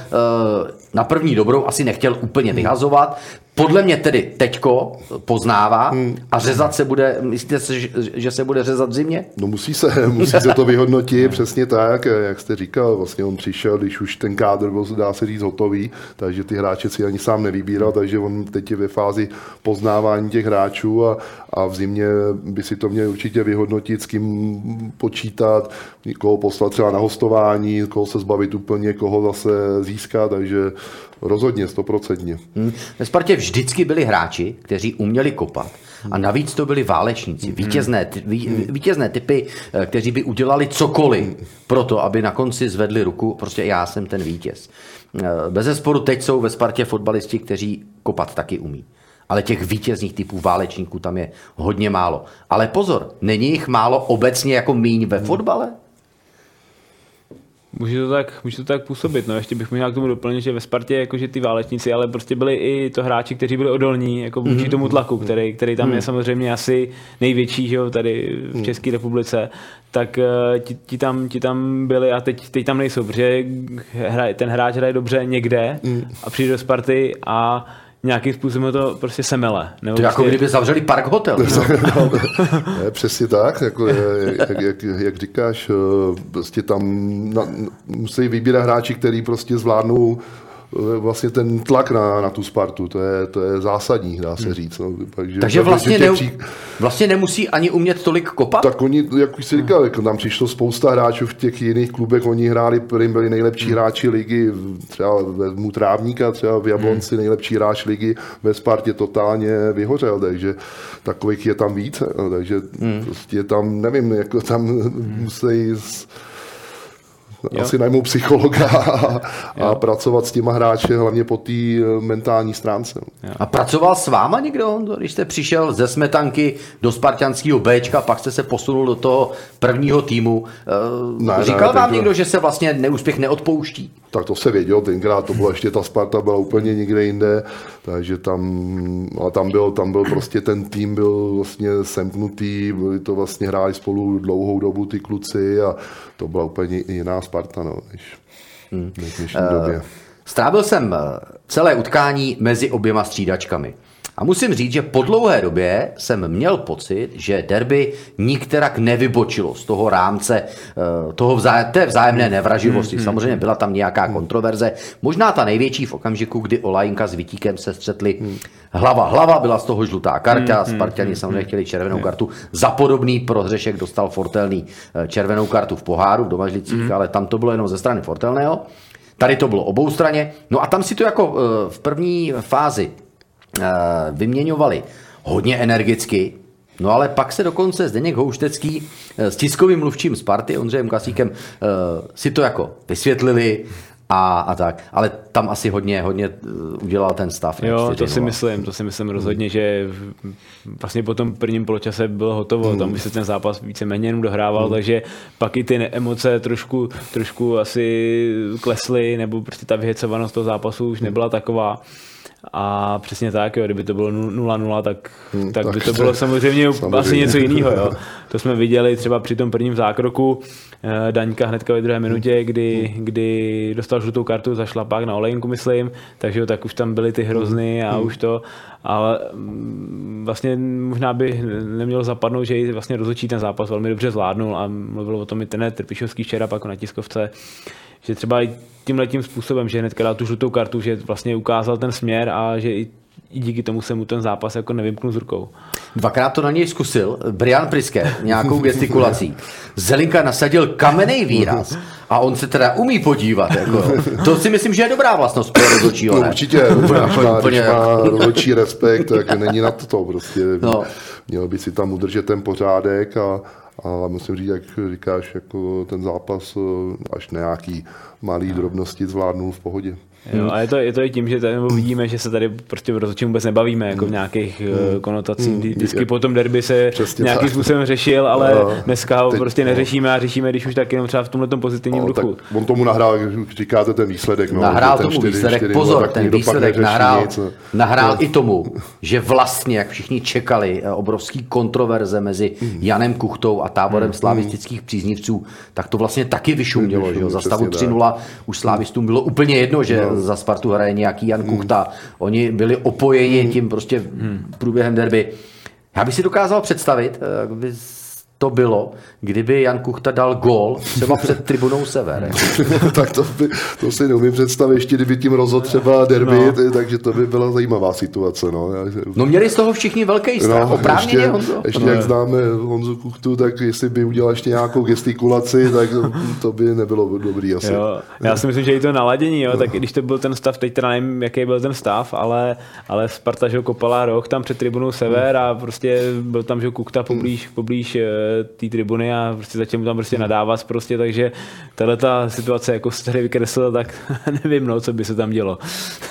na první dobrou, asi nechtěl úplně vyhazovat, podle mě tedy teďko poznává a řezat se bude, myslíte si, že- že se bude řezat v zimě? No musí se, *laughs* musí se to vyhodnotit přesně tak, jak jste říkal, vlastně on přišel, když už ten kádr byl, dá se říct, hotový, takže ty hráče si ani sám nevybíral, takže on teď je ve fázi poznávání těch hráčů a, a v zimě by si to měl určitě vyhodnotit, s kým počítat, koho poslat třeba na hostování, koho se zbavit úplně, koho zase získat, takže rozhodně, stoprocentně. Hm. Ve Spartě vždycky byli hráči, kteří uměli kopat. A navíc to byli válečníci, vítězné, ty- ví, vítězné typy, eh, kteří by udělali cokoliv pro to, aby na konci zvedli ruku, prostě já jsem ten vítěz. Eh, Bez zesporu teď jsou ve Spartě fotbalisti, kteří kopat taky umí. Ale těch vítězných typů válečníků tam je hodně málo. Ale pozor, není jich málo obecně jako míň ve fotbale? Může to tak, může to tak působit, no ještě bych možná k tomu doplnil, že ve Spartě jakože ty válečníci, ale prostě byli i to hráči, kteří byli odolní jako vůči tomu tlaku, který, který tam je samozřejmě asi největší, že jo, tady v České republice, tak eh, ti, ti, tam, ti tam byli a teď, teď tam nejsou, protože hra, ten hráč hraje dobře někde a přijde do Sparty a nějakým způsobem to prostě semele. Nebo To je jako prostě- kdyby zavřeli park hotel. *laughs* *laughs* No, je přesně tak, jako, je, jak, jak, jak, říkáš, eh, prostě tam na, musí vybírat hráči, který prostě zvládnou vlastně ten tlak na, na tu Spartu, to je, to je zásadní, dá se říct. No. Takže, Takže vlastně, ne, při- vlastně nemusí ani umět tolik kopat? tak oni, jak už jsi říkal, jako tam přišlo spousta hráčů v těch jiných klubech, oni hráli, byli nejlepší Hmm. hráči ligy, třeba vezmu Trávníka, třeba v Jablonci nejlepší hráč ligy, ve Spartě totálně vyhořel, takže takových je tam více, no, takže Hmm. prostě tam, nevím, jako tam musí s, asi najmou psychologa a, a pracovat s těma hráči, hlavně po té eh, mentální stránce. no. A pracoval s váma někdo, když jste přišel ze Smetanky do Spartanského Bčka, pak jste se posunul do toho prvního týmu. Eh, Ne, ne, Říkal vám tenkrát- někdo, že se vlastně neúspěch neodpouští? Tak to se věděl, tenkrát to bylo ještě ta Sparta byla úplně někde jinde, takže tam, ale tam byl, tam byl prostě ten tým byl vlastně semknutý, byli to vlastně hráli spolu dlouhou dobu ty kluci a to byla úplně jiná Sparta, no, než, než v dnešní době. Strávil jsem eh, celé utkání mezi oběma střídačkami. A musím říct, že po dlouhé době jsem měl pocit, že derby nikterak nevybočilo z toho rámce eh, toho vzájem, té vzájemné nevraživosti. Samozřejmě byla tam nějaká kontroverze. Možná ta největší v okamžiku, kdy Olajinka s Vitíkem se střetli hlava hlava, byla z toho žlutá karta, Spartani samozřejmě chtěli červenou kartu. Za podobný prohřešek dostal Fortelný eh, červenou kartu v poháru v Domažlicích, ale tam to bylo jenom ze strany Fortelného. Tady to bylo obou straně. No a tam si to jako eh, v první fázi vyměňovali hodně energicky, No ale pak se dokonce Zdeněk Houštecký eh, s tiskovým mluvčím Sparty, Ondřejem Kasíkem, eh, si to jako vysvětlili a, a tak. Ale tam asi hodně, hodně eh, udělal ten stav. Jo, to si myslím, to si myslím rozhodně, že vlastně po tom prvním poločase bylo hotovo, hmm. tam by se ten zápas víceméně jenom dohrával, hmm. takže pak i ty emoce trošku, trošku asi klesly, nebo prostě ta vyhecovanost toho zápasu už nebyla taková. A přesně tak, jo, kdyby to bylo 0-0, tak, hmm, tak, tak by to bylo samozřejmě, *laughs* samozřejmě asi něco jiného. Jo. *laughs* To jsme viděli třeba při tom prvním zákroku eh, Daňka hnedka ve druhé minutě, kdy, kdy dostal žlutou kartu za šlapák na olejnku, myslím, takže jo, tak už tam byly ty hrozny a hmm. už to, ale mm, vlastně možná by nemělo zapadnout, že i vlastně rozhodčí ten zápas velmi dobře zvládnul a mluvil o tom i ten Trpišovský včera pak na tiskovce, že třeba i tímhle tím způsobem, že hnedka dal tu žlutou kartu, že vlastně ukázal ten směr a že i i díky tomu se mu ten zápas jako nevymknul z rukou. Dvakrát to na něj zkusil Brian Priske nějakou gestikulací. Zelinka nasadil kamenný výraz a on se teda umí podívat. Jako. To si myslím, že je dobrá vlastnost pro rozhodčího. No, určitě, úplně, má, *laughs* úplně, má rozhodčí respekt, tak není na to prostě. No. Měl by si tam udržet ten pořádek a, ale musím říct, jak říkáš, jako ten zápas až nějaký malý drobnosti zvládnul v pohodě. Jo, a je to, je to i tím, že tady vidíme, že se tady prostě v rozhodčím vůbec nebavíme jako v hmm. nějakých hmm. konotacích. Hmm. Vždycky po tom derby se Přesně nějakým tak. způsobem řešil, ale no, dneska ho teď, prostě neřešíme a řešíme, když už tak jenom třeba v tomhle pozitivním no, duchu. on tomu nahrál, jak říkáte, ten výsledek. No, nahrál tomu 4, výsledek, 4, pozor, ten výsledek nahrál, nic. nahrál no. i tomu, že vlastně, jak všichni čekali, eh, obrovský kontroverze mezi Janem Kuchtou a táborem hmm. slavistických příznivců, tak to vlastně taky vyšumělo. Že? Za stavu 3-0 už slavistům bylo úplně jedno, že no za Spartu hraje nějaký Jan Kuchta. Oni byli opojeni tím prostě průběhem derby. Já bych si dokázal představit, eh, kdyby to bylo, kdyby Jan Kuchta dal gól třeba před tribunou Sever. *laughs* tak to, by, to si neumím představit, ještě kdyby tím rozhodl třeba derby, no. takže to by byla zajímavá situace. No, no měli z toho všichni velký strach, no, oprávněně ještě, Honzo. Ještě no. jak známe Honzu Kuchtu, tak jestli by udělal ještě nějakou gestikulaci, tak to by nebylo dobrý asi. Jo. Já si myslím, že i to naladění, jo, no. tak když to byl ten stav, teď teda nevím, jaký byl ten stav, ale, ale Sparta, že kopala roh tam před tribunou Sever a prostě byl tam, že Kuchta poblíž, poblíž eh, té tribuny a prostě zatím tam prostě nadávat prostě, takže tahle ta situace jako se tady vykreslila, tak *laughs* nevím, no, co by se tam dělo.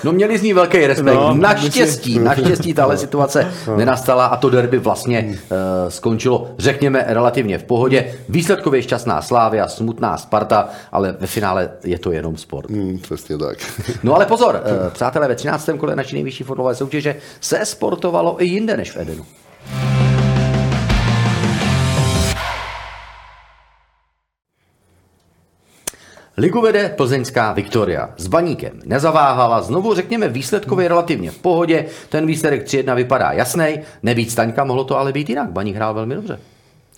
No měli z ní velký respekt. No, naštěstí, myslím. naštěstí tahle situace no. nenastala a to derby vlastně uh, skončilo, řekněme, relativně v pohodě. Výsledkově šťastná Slávia, smutná Sparta, ale ve finále je to jenom sport. Hmm, přesně tak. *laughs* no ale pozor, uh, přátelé, ve 13. kole naší nejvyšší fotbalové soutěže se sportovalo i jinde než v Edenu. Ligu vede plzeňská Viktoria. S baníkem nezaváhala, znovu řekněme výsledkově relativně v pohodě, ten výsledek 3-1 vypadá jasný, nebýt Staňka, mohlo to ale být jinak, baník hrál velmi dobře.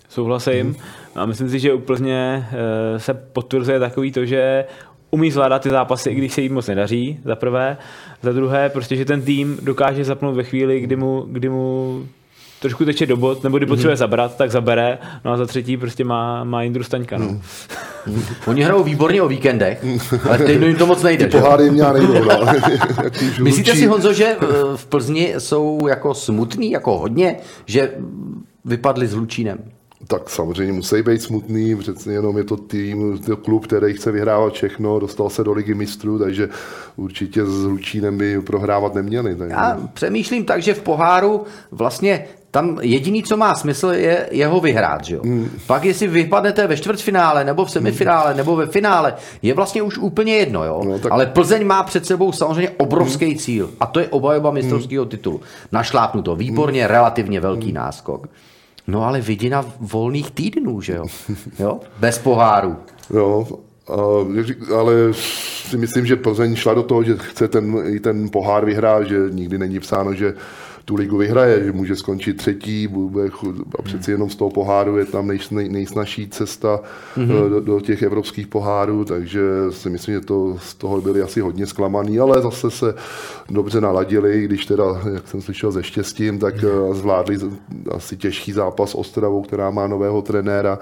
Souhlasím hmm. a myslím si, že úplně eh, se potvrzuje takový to, že umí zvládat ty zápasy, i když se jí moc nedaří, za prvé. Za druhé, prostě, že ten tým dokáže zapnout ve chvíli, kdy mu, kdy mu trošku teče do bod, nebo kdy potřebuje mm-hmm. zabrat, tak zabere. No a za třetí prostě má, má Jindru Staňka. No. Mm. *laughs* *laughs* Oni hrajou výborně o víkendech, ale teď jim to moc nejde. Ty poháry mě nejdou. No. *laughs* *laughs* Myslíte si, Honzo, že eh, v Plzni jsou jako smutný, jako hodně, že vypadli s Lučínem? tak samozřejmě musí být smutný, přece jenom je to tým, to klub, který chce vyhrávat všechno, dostal se do ligy mistrů, takže určitě s Lučínem by prohrávat neměli. Takže... Já přemýšlím tak, že v poháru vlastně tam jediný, co má smysl, je jeho vyhrát. Že jo? Hmm. Pak jestli vypadnete ve čtvrtfinále, nebo v semifinále, hmm. nebo ve finále, je vlastně už úplně jedno. Jo? No, tak... Ale Plzeň má před sebou samozřejmě obrovský hmm. cíl a to je obajoba mistrovského hmm. titulu. Našlápnu to výborně, hmm. relativně velký hmm. náskok. No ale vidina volných týdnů, že jo? *laughs* jo? Bez poháru. Jo, ale si myslím, že Plzeň šla do toho, že chce ten, i ten pohár vyhrát, že nikdy není psáno, že tu ligu vyhraje, že může skončit třetí, bude, a přeci jenom z toho poháru je tam nej, nej, nejsnažší cesta mm-hmm. do, do těch evropských pohárů, takže si myslím, že to, z toho byli asi hodně zklamaný, ale zase se dobře naladili, když teda, jak jsem slyšel, ze štěstím, tak mm-hmm. zvládli asi těžký zápas s Ostravou, která má nového trenéra,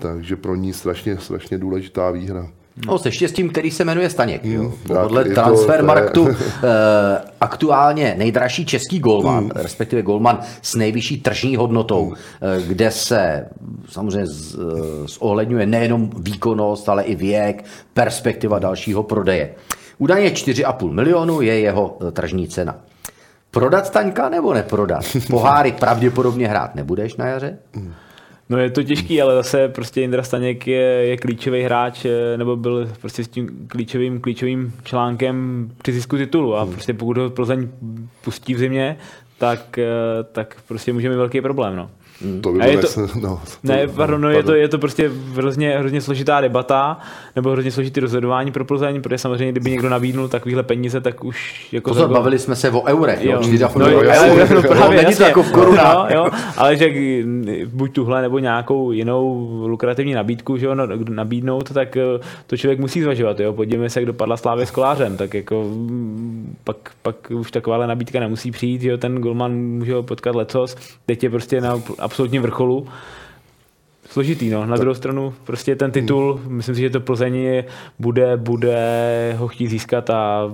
takže pro ní strašně, strašně důležitá výhra. No se štěstím, který se jmenuje Staněk. Jo. Podle Transfermarktu je- *laughs* eh, aktuálně nejdražší český golman, respektive golman s nejvyšší tržní hodnotou, eh, kde se samozřejmě z- eh, zohledňuje nejenom výkonnost, ale i věk, perspektiva dalšího prodeje. Údajně 4,5 milionu je jeho eh, tržní cena. Prodat Staňka nebo neprodat? *laughs* Poháry pravděpodobně hrát nebudeš na jaře? No je to těžký, ale zase prostě Indra Staněk je, je klíčový hráč, eh, nebo byl prostě s tím klíčovým, klíčovým článkem při zisku titulu a prostě pokud ho Plzeň pustí v zimě, tak, eh, tak prostě může mít velký problém. No. To by bylo to- nes- no, Ne, to- pardon, no, je, to, je to prostě hrozně, hrozně složitá debata, nebo hrozně složitý rozhodování pro Plzeň, protože samozřejmě, kdyby někdo nabídnul takovýhle peníze, tak už jako... Pozor, za- bavili jsme se o eurech, jo, Jo. 4,5 No, jo, *laughs* jo, no, právě, Není to jasně. jako v korunách. No, jo, ale že buď tuhle nebo nějakou jinou lukrativní nabídku, že jo, na- nabídnout, tak eh, to člověk musí zvažovat. Jo. Podívejme se, jak dopadla Slávě s kolářem, tak jako mm, pak, pak už takováhle nabídka nemusí přijít, že jo, ten golman může ho potkat lecos, teď je prostě na absolutním vrcholu. Složitý, no. Na druhou stranu prostě ten titul, myslím si, že to Plzeň bude, bude ho chtít získat a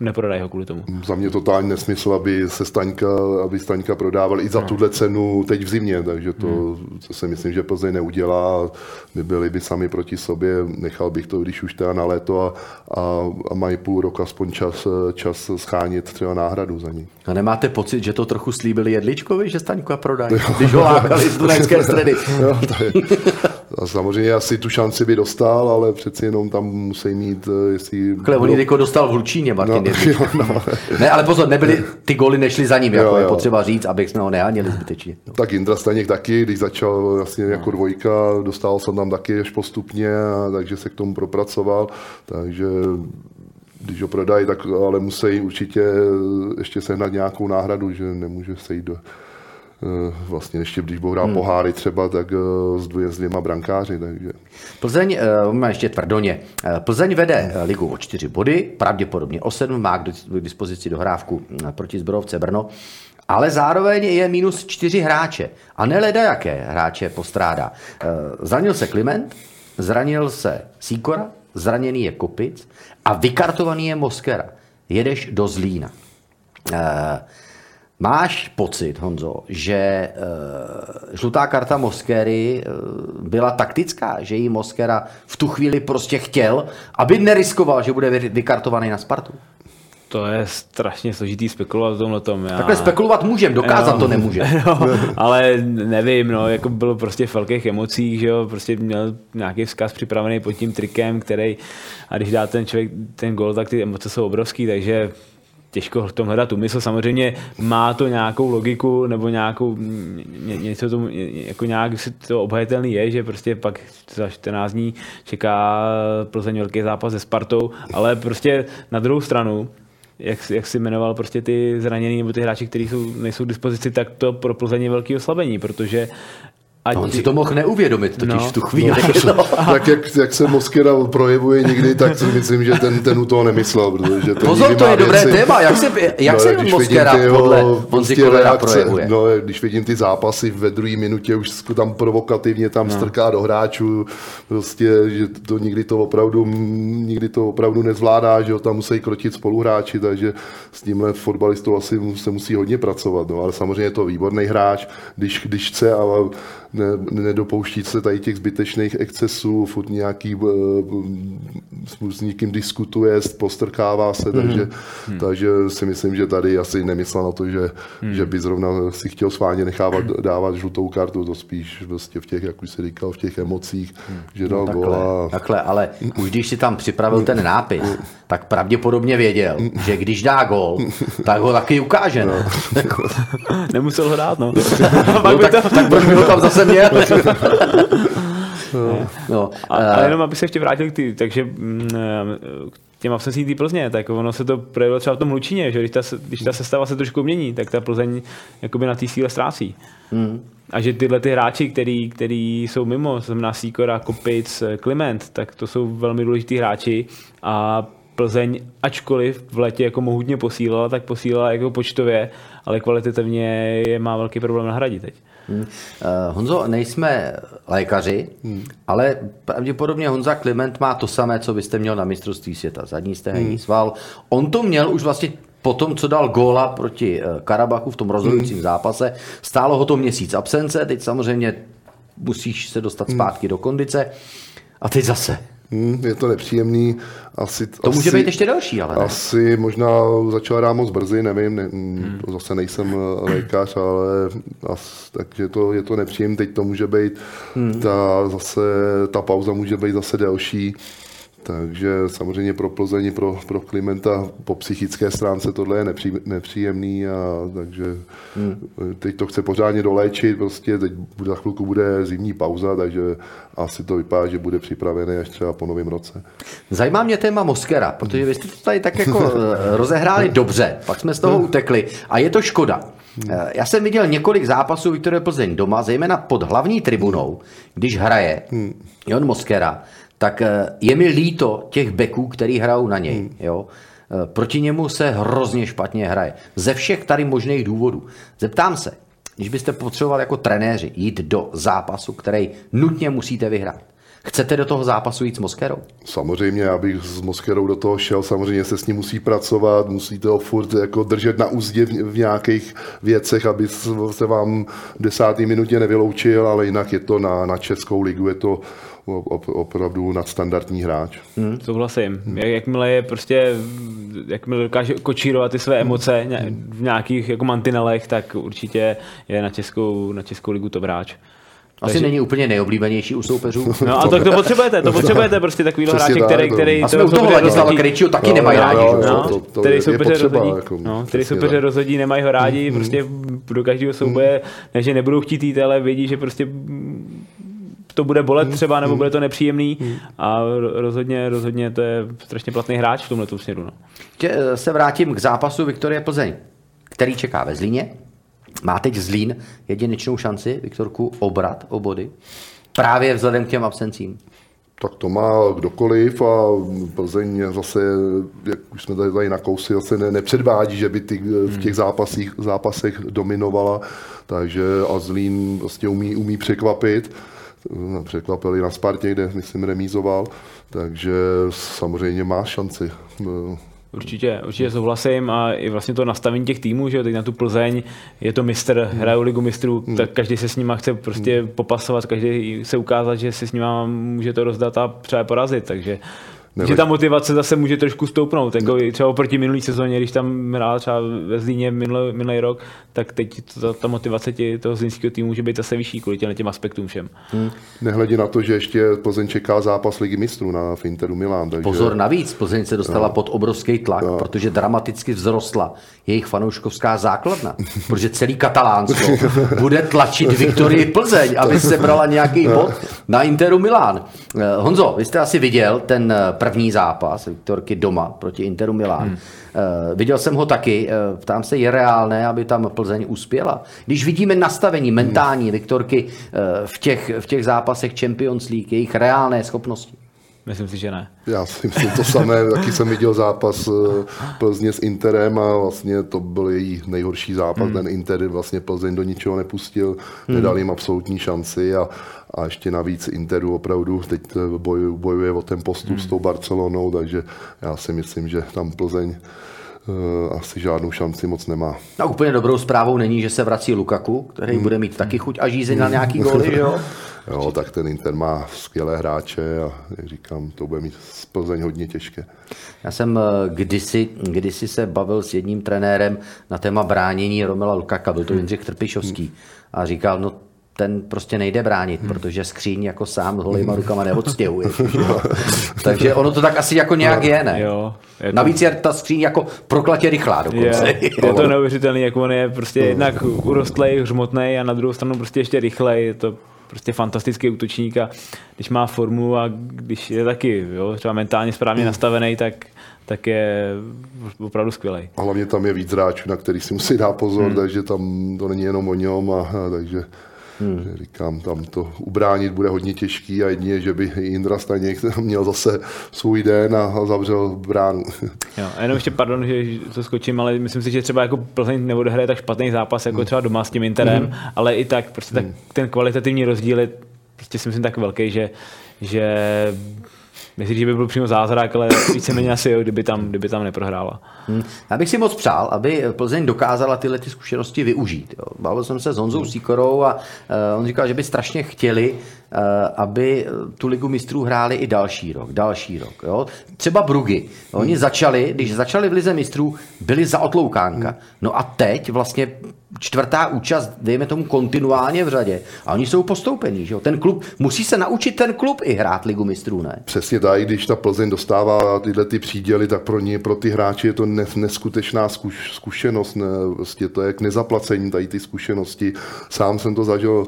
neprodají ho kvůli tomu. Za mě totální nesmysl, aby se Staňka, aby Staňka prodával i za No. tuhle cenu teď v zimě, takže to, Hmm. si myslím, že Plzeň neudělá. My byli by sami proti sobě, nechal bych to, když už teda na léto a, a, a mají půl roku aspoň čas, čas schánit třeba náhradu za ní. A nemáte pocit, že to trochu slíbili Jedličkovi, že Staňka prodají, *laughs* když ho lákali z Dunajské středy? Jo, to je, *laughs* a samozřejmě asi tu šanci by dostal, ale přeci jenom tam musí mít, eh, jestli... Takhle, on jako dostal v Hlučíně, Martin *laughs* No, jo, no. Ne, ale pozor, nebyly, ty goly nešly za ním, jako Jo, je potřeba říct, abych jsme ho nehanili zbytečně. No. Tak Indra Staněk taky, když začal vlastně jako dvojka, dostal se tam taky až postupně, a takže se k tomu propracoval, takže když ho prodají, tak ale musí určitě ještě sehnat nějakou náhradu, že nemůže se jít do, eh, vlastně ještě když budou hrát poháry třeba, tak eh, s, dvě, s dvěma brankáři, takže Plzeň, uh, má ještě tvrdoně, Eh, Plzeň vede eh, ligu o čtyři body, pravděpodobně o sedm, má k dis- k dispozici dohrávku eh, proti Zbrojovce Brno, ale zároveň je minus čtyři hráče. A neleda jaké hráče postrádá. Eh, Zranil se Kliment, zranil se Sýkora, zraněný je Kopic a vykartovaný je Moskera. Jedeš do Zlína. Máš pocit, Honzo, že uh, žlutá karta Moskery uh, byla taktická, že jí Moskera v tu chvíli prostě chtěl, aby neriskoval, že bude vy- vykartovaný na Spartu? To je strašně složitý spekulovat o tomhle tom. Já... Takhle spekulovat můžem, dokázat *laughs* Jo. to nemůže. No, ale nevím, no, jako bylo prostě v velkých emocích, že jo, prostě měl nějaký vzkaz připravený pod tím trikem, který, a když dá ten člověk ten gol, tak ty emoce jsou obrovský, takže těžko v tom hledat úmysl. Samozřejmě má to nějakou logiku nebo nějakou ně, něco tomu, jako nějak si to obhajitelný je, že prostě pak za 14 dní čeká Plzeň velký zápas se Spartou, ale prostě na druhou stranu jak, jak si jmenoval prostě ty zranění nebo ty hráči, kteří jsou, nejsou k dispozici, tak to pro Plzeň je velký oslabení, protože ať No, on si to mohl neuvědomit totiž No. v tu chvíli. No. tak jak, jak se Moskera projevuje někdy, tak si myslím, že ten, ten u toho nemyslel, protože ten Pozor, to je dobré věci- téma. Jak se, jak se když Moskera vidím ty jeho podle prostě reakce, projevuje? No, když vidím ty zápasy ve druhé minutě, už tam provokativně tam no. strká do hráčů, prostě, že to nikdy to opravdu, nikdy to opravdu nezvládá, že ho tam musí krotit spoluhráči, takže s tímhle fotbalistou asi se musí hodně pracovat, no, ale samozřejmě je to výborný hráč, když, když chce, ale ne, nedopouští se tady těch zbytečných excesů, furt nějaký eh, s někým diskutuje, postrkává se, takže, takže si myslím, že tady asi nemyslel na to, že, že by zrovna si chtěl sválně nechávat dávat žlutou kartu, to spíš vlastně v těch, jak už si říkal, v těch emocích, že dal Takhle, gola. takhle, ale už když si tam připravil ten nápis, tak pravděpodobně věděl, že když dá gol, tak ho taky ukáže. No. *laughs* nemusel ho dát, no. No, *laughs* tak, tak proč by ho tam zase měl? *laughs* no, A, eh, ale jenom aby se ještě vrátil k ty, takže mm, eh, k těm absencím té Plzně, tak ono se to projevilo třeba v tom Lučíně, že když ta, když ta sestava se trošku mění, tak ta Plzeň jakoby na té síle ztrácí. Hmm. A že tyhle ty hráči, který, který jsou mimo, to znamená Sýkora, Kopic, Kliment, tak to jsou velmi důležitý hráči a Plzeň, ačkoliv v letě jako mohutně posílala, tak posílala jako počtově, ale kvalitativně je má velký problém nahradit teď. Hmm. Uh, Honzo, nejsme lékaři, hmm. ale pravděpodobně Honza Kliment má to samé, co byste měl na mistrovství světa. Zadní stehenní hmm. sval. On to měl už vlastně po tom, co dal góla proti eh, Karabachu v tom rozhodujícím hmm. zápase. Stálo ho to měsíc absence, teď samozřejmě musíš se dostat hmm. zpátky hmm. do kondice. A teď zase. Hmm, je to nepříjemný. Asi, to může být ještě další, ale ne? Asi možná začal hrát moc brzy, nevím, ne, hmm. zase nejsem eh, lékař, ale as, takže to, je to nepříjemné. Teď to může být, hmm. ta, zase, ta pauza může být zase delší. Takže samozřejmě pro Plzeň, pro, pro Klimenta po psychické stránce tohle je nepří, nepříjemný a takže hmm. teď to chce pořádně doléčit, prostě teď za chvilku bude zimní pauza, takže asi to vypadá, že bude připravený až třeba po novém roce. Zajímá mě téma Moskera, protože vy jste to tady tak jako *laughs* eh, rozehráli dobře, pak jsme z toho hmm. utekli a je to škoda. Hmm. Já jsem viděl několik zápasů Viktorie Plzeň doma, zejména pod hlavní tribunou, když hraje Jon Moskera, tak eh, je mi líto těch beků, který hrajou na něj. Hmm. Jo? Eh, proti němu se hrozně špatně hraje. Ze všech tady možných důvodů. Zeptám se, když byste potřeboval jako trenéři jít do zápasu, který nutně musíte vyhrát, Chcete do toho zápasu jít s Moskerou? Samozřejmě, abych s Moskerou do toho šel, samozřejmě se s ním musí pracovat, musíte ho furt jako držet na úzdě v, v nějakých věcech, aby se vám v desátý minutě nevyloučil, ale jinak je to na, na Českou ligu, je to opravdu nadstandardní hráč. Hmm, souhlasím. Hmm. Jakmile je prostě, jakmile dokáže kočírovat ty své emoce v nějakých jako mantinelech, tak určitě je na Českou, na Českou ligu to hráč. Asi Takže... není úplně nejoblíbenější u soupeřů. *laughs* No a to, to potřebujete, to potřebujete prostě takový hráče, který, který... A jsme u toho Ladislava Krejčího taky no, nemají rádi. No, no, to, to který soupeře rozhodí, jako, no, který soupeře rozhodí, nemají ho rádi, mm, prostě do každého souboje, ne, že nebudou chtít jít, ale vědí, že prostě to bude bolet třeba, nebo bude to nepříjemný a rozhodně, rozhodně to je strašně platný hráč v tomhle směru. No. Eh, se vrátím k zápasu Viktorie Plzeň, který čeká ve Zlíně. Má teď Zlín jedinečnou šanci, Viktorku, obrat o body? Právě vzhledem k těm absencím. Tak to má kdokoliv a Plzeň zase, jak už jsme tady, tady na kousy, zase ne, nepředvádí, že by ty, v těch zápasích, zápasech dominovala, takže a Zlín vlastně umí, umí překvapit překvapili na Spartě, kde myslím remízoval, takže samozřejmě má šanci. Určitě, určitě souhlasím a i vlastně to nastavení těch týmů, že teď na tu Plzeň je to mistr, hmm. hrajou ligu mistrů, hmm. tak každý se s nima chce prostě hmm. popasovat, každý se ukázat, že si s nima může to rozdat a třeba porazit, takže nebo... Že ta motivace zase může trošku stoupnout. Jako třeba oproti minulý sezóně, když tam hrál třeba ve Zlíně minulý, minulý rok, tak teď ta, ta motivace tě, toho zlínského týmu může být zase vyšší kvůli těm, těm aspektům všem. Hmm. Nehledě na to, že ještě Plzeň čeká zápas ligy mistrů na Finteru Milán. Takže... Pozor, navíc Plzeň se dostala no. pod obrovský tlak, no. protože dramaticky vzrostla jejich fanouškovská základna, protože celý Katalánsko *laughs* bude tlačit Viktorii Plzeň, aby se brala nějaký bod na Interu Milán. Eh, Honzo, vy jste asi viděl ten eh, první zápas Viktorky doma proti Interu Milán. Hmm. Uh, viděl jsem ho taky, uh, ptám se, je reálné, aby tam Plzeň uspěla? Když vidíme nastavení mentální Viktorky uh, v, těch, v těch zápasech Champions League, jejich reálné schopnosti. Myslím si, že ne. Já si myslím to samé, *laughs* taky jsem viděl zápas Plzně s Interem a vlastně to byl její nejhorší zápas, hmm. ten Inter vlastně Plzeň do ničeho nepustil, hmm. nedal jim absolutní šanci a, a ještě navíc Interu opravdu teď bojuje, bojuje o ten postup hmm. s tou Barcelonou, takže já si myslím, že tam Plzeň uh, asi žádnou šanci moc nemá. A úplně dobrou zprávou není, že se vrací Lukaku, který hmm. bude mít taky chuť a žízeň na nějaký góly, jo? *laughs* jo, tak ten Inter má skvělé hráče a jak říkám, to bude mít z Plzeň hodně těžké. Já jsem eh, kdysi, kdysi se bavil s jedním trenérem na téma bránění Romela Lukaka, byl to hmm. Jindřich Trpišovský a říkal, no ten prostě nejde bránit, hmm. protože skříň jako sám holejma *laughs* rukama neodstěhuje. *laughs* Takže ono to tak asi jako nějak no, je, ne? Jo, je to... Navíc je ta skříň jako proklatě rychlá dokonce. Je, *laughs* je to neuvěřitelný, jak on je prostě no. jednak urostlej, hřmotnej a na druhou stranu prostě ještě rychlej. Je to prostě fantastický útočník a když má formu a když je taky jo, třeba mentálně správně hmm. nastavený, tak tak je opravdu skvělý. A hlavně tam je víc hráčů, na který si musí dát pozor, hmm. takže tam to není jenom o něm, a, a takže Hmm. Říkám, tam to ubránit bude hodně těžký a jedině, že by Indra Staněk *laughs* měl zase svůj den a zavřel bránu. *laughs* Jo, a jenom ještě pardon, že to skočím, ale myslím si, že třeba jako Plzeň neodehraje tak špatný zápas jako hmm. třeba doma s tím Interem, hmm. ale i tak prostě tak ten kvalitativní rozdíl je prostě si myslím tak velký, že, že Myslím, že by byl přímo zázrak, ale víceméně asi jo, kdyby tam, kdyby tam neprohrála. Hmm. Já bych si moc přál, aby Plzeň dokázala tyhle ty zkušenosti využít. Jo. Bavil jsem se s Honzou. Síkorou a uh, on říkal, že by strašně chtěli, aby tu ligu mistrů hráli i další rok, další rok. Jo. Třeba Brugy. Oni hmm. začali, když začali v lize mistrů, byli za otloukánka. Hmm. No a teď vlastně čtvrtá účast, dejme tomu kontinuálně v řadě. A oni jsou postoupení. Že jo? Ten klub, musí se naučit ten klub i hrát ligu mistrů, ne? Přesně tak, když ta Plzeň dostává tyhle ty příděly, tak pro ně, pro ty hráči je to neskutečná zkuš, zkušenost. Ne, vlastně to je k nezaplacení tady ty zkušenosti. Sám jsem to zažil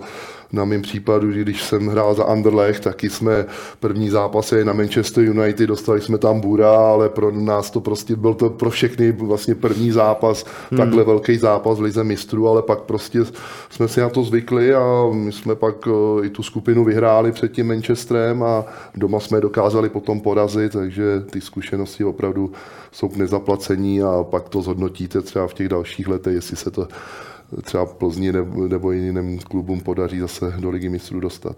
na mém případu, že když jsem hrál za Anderlecht, taky jsme první zápasy na Manchester United, dostali jsme tam Bura, ale pro nás to prostě byl to pro všechny vlastně první zápas, hmm. takhle velký zápas v Lize mistrů, ale pak prostě jsme si na to zvykli a my jsme pak eh, i tu skupinu vyhráli před tím Manchesterem a doma jsme dokázali potom porazit, takže ty zkušenosti opravdu jsou k nezaplacení a pak to zhodnotíte třeba v těch dalších letech, jestli se to třeba Plzni nebo, jiným klubům podaří zase do ligy mistrů dostat.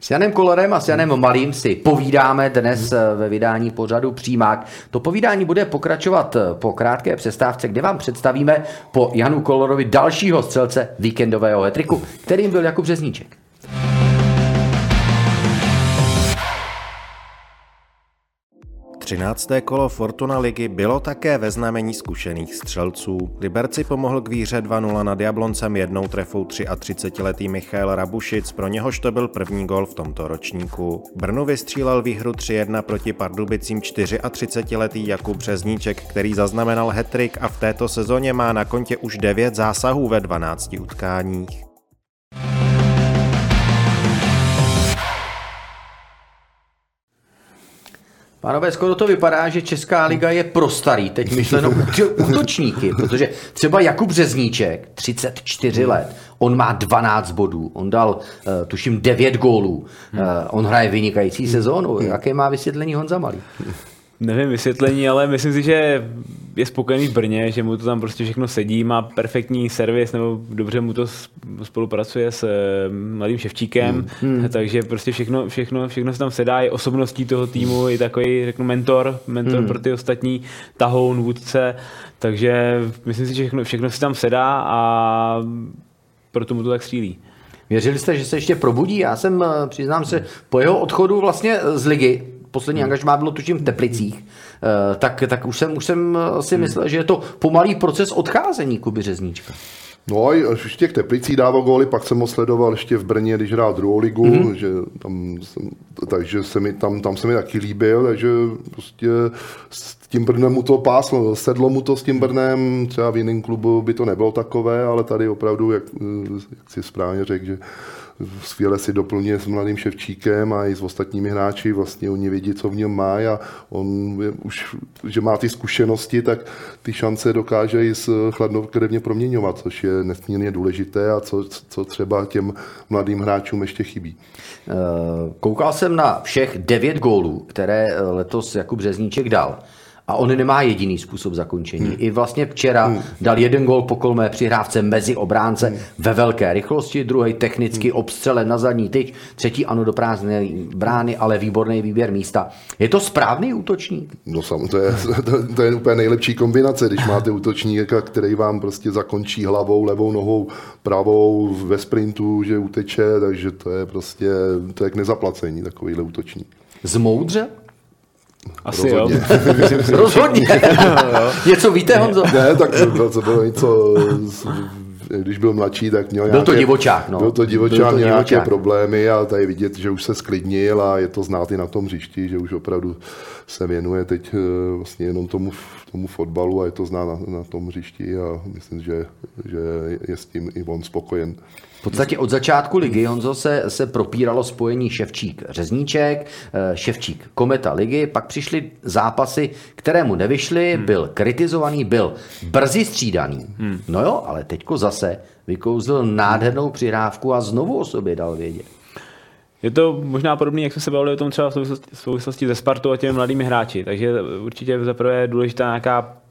S Janem Kolerem a s Janem Malým si povídáme dnes eh, ve vydání pořadu Přímák. To povídání bude pokračovat eh, po krátké přestávce, kde vám představíme po Janu Kolorovi dalšího střelce víkendového hetriku, kterým byl Jakub Řezníček. 13. kolo Fortuna ligy bylo také ve znamení zkušených střelců. Liberci pomohl k výhře 2-0 nad Jabloncem jednou trefou 33-letý Michal Rabušic, pro něhož to byl první gol v tomto ročníku. Brnu vystřílel výhru 3-1 proti Pardubicím 34-letý Jakub Březníček, který zaznamenal hetrik a v této sezóně má na kontě už 9 zásahů ve 12 utkáních. Pánové, skoro to vypadá, že Česká liga je pro starý, teď myšleno *laughs* útočníky, protože třeba Jakub Řezníček, 34 let, on má 12 bodů, on dal, uh, tuším, 9 gólů, uh, on hraje vynikající sezónu. Jaké má vysvětlení Honza Malý? Nevím vysvětlení, ale myslím si, že je spokojený v Brně, že mu to tam prostě všechno sedí, má perfektní servis, nebo dobře mu to spolupracuje s eh, mladým Ševčíkem, hmm. hmm. takže prostě všechno, všechno, všechno se tam sedá, i osobností toho týmu, i takový, řeknu, mentor, mentor hmm. pro ty ostatní, tahoun, vůdce, takže myslím si, že všechno, všechno se tam sedá a proto mu to tak střílí. Věřili jste, že se ještě probudí? Já jsem, eh, přiznám se, po jeho odchodu vlastně z ligy poslední hmm. angažmá bylo tuším v Teplicích, eh, tak, tak už jsem, už jsem eh, si hmm. myslel, že je to pomalý proces odcházení Kuby Řezníčka. No a v těch Teplicích dával góly, pak jsem ho sledoval ještě v Brně, když hrál druhou ligu, mm-hmm. že tam jsem, takže se mi, tam, tam se mi taky líbil, takže prostě s tím Brnem mu to páslo, sedlo mu to s tím Brnem, třeba v jiném klubu by to nebylo takové, ale tady opravdu, jak, jak si správně řekl, že skvěle si doplňuje s mladým Ševčíkem a i s ostatními hráči, vlastně oni vědí, co v něm má a on je, už, že má ty zkušenosti, tak ty šance dokáže i chladnokrevně proměňovat, což je nesmírně důležité a co, co třeba těm mladým hráčům ještě chybí. Eh, koukal jsem na všech devět gólů, které letos Jakub Řezníček dal. A on nemá jediný způsob zakončení. Hmm. I vlastně včera hmm. dal jeden gol po kolmé přihrávce mezi obránce hmm. ve velké rychlosti, druhý technicky hmm. obstřelen na zadní tyč, třetí ano do prázdné brány, ale výborný výběr místa. Je to správný útočník? No samozřejmě, to je, *laughs* to, to je úplně nejlepší kombinace, když máte útočníka, který vám prostě zakončí hlavou, levou nohou, pravou ve sprintu, že uteče, takže to je prostě to je k nezaplacení takovýhle útočník. Zmoudře? Asi Rozhodně. jo. Rozhodně. *laughs* *laughs* něco víte, Honzo? Ne, tak to bylo něco, když byl mladší, tak měl Byl nějaké, to divočák, no. Byl to divočák, byl to měl nějaké problémy a tady vidět, že už se sklidnil a je to znát i na tom hřišti, že už opravdu se věnuje teď eh, vlastně jenom tomu, tomu fotbalu a je to znát na, na tom hřišti a myslím, že, že je s tím i on spokojen. V podstatě od začátku ligy Honzo se, se propíralo spojení Ševčík Řezníček, eh, Ševčík Kometa ligy, pak přišly zápasy, které mu nevyšly, hmm. byl kritizovaný, byl brzy střídaný. Hmm. No jo, ale teďko zase vykouzl nádhernou přihrávku a znovu o sobě dal vědět. Je to možná podobné, jak jsme se bavili o tom třeba v souvislosti, v souvislosti se Spartou a těmi mladými hráči. Takže určitě zaprvé je důležitá nějaká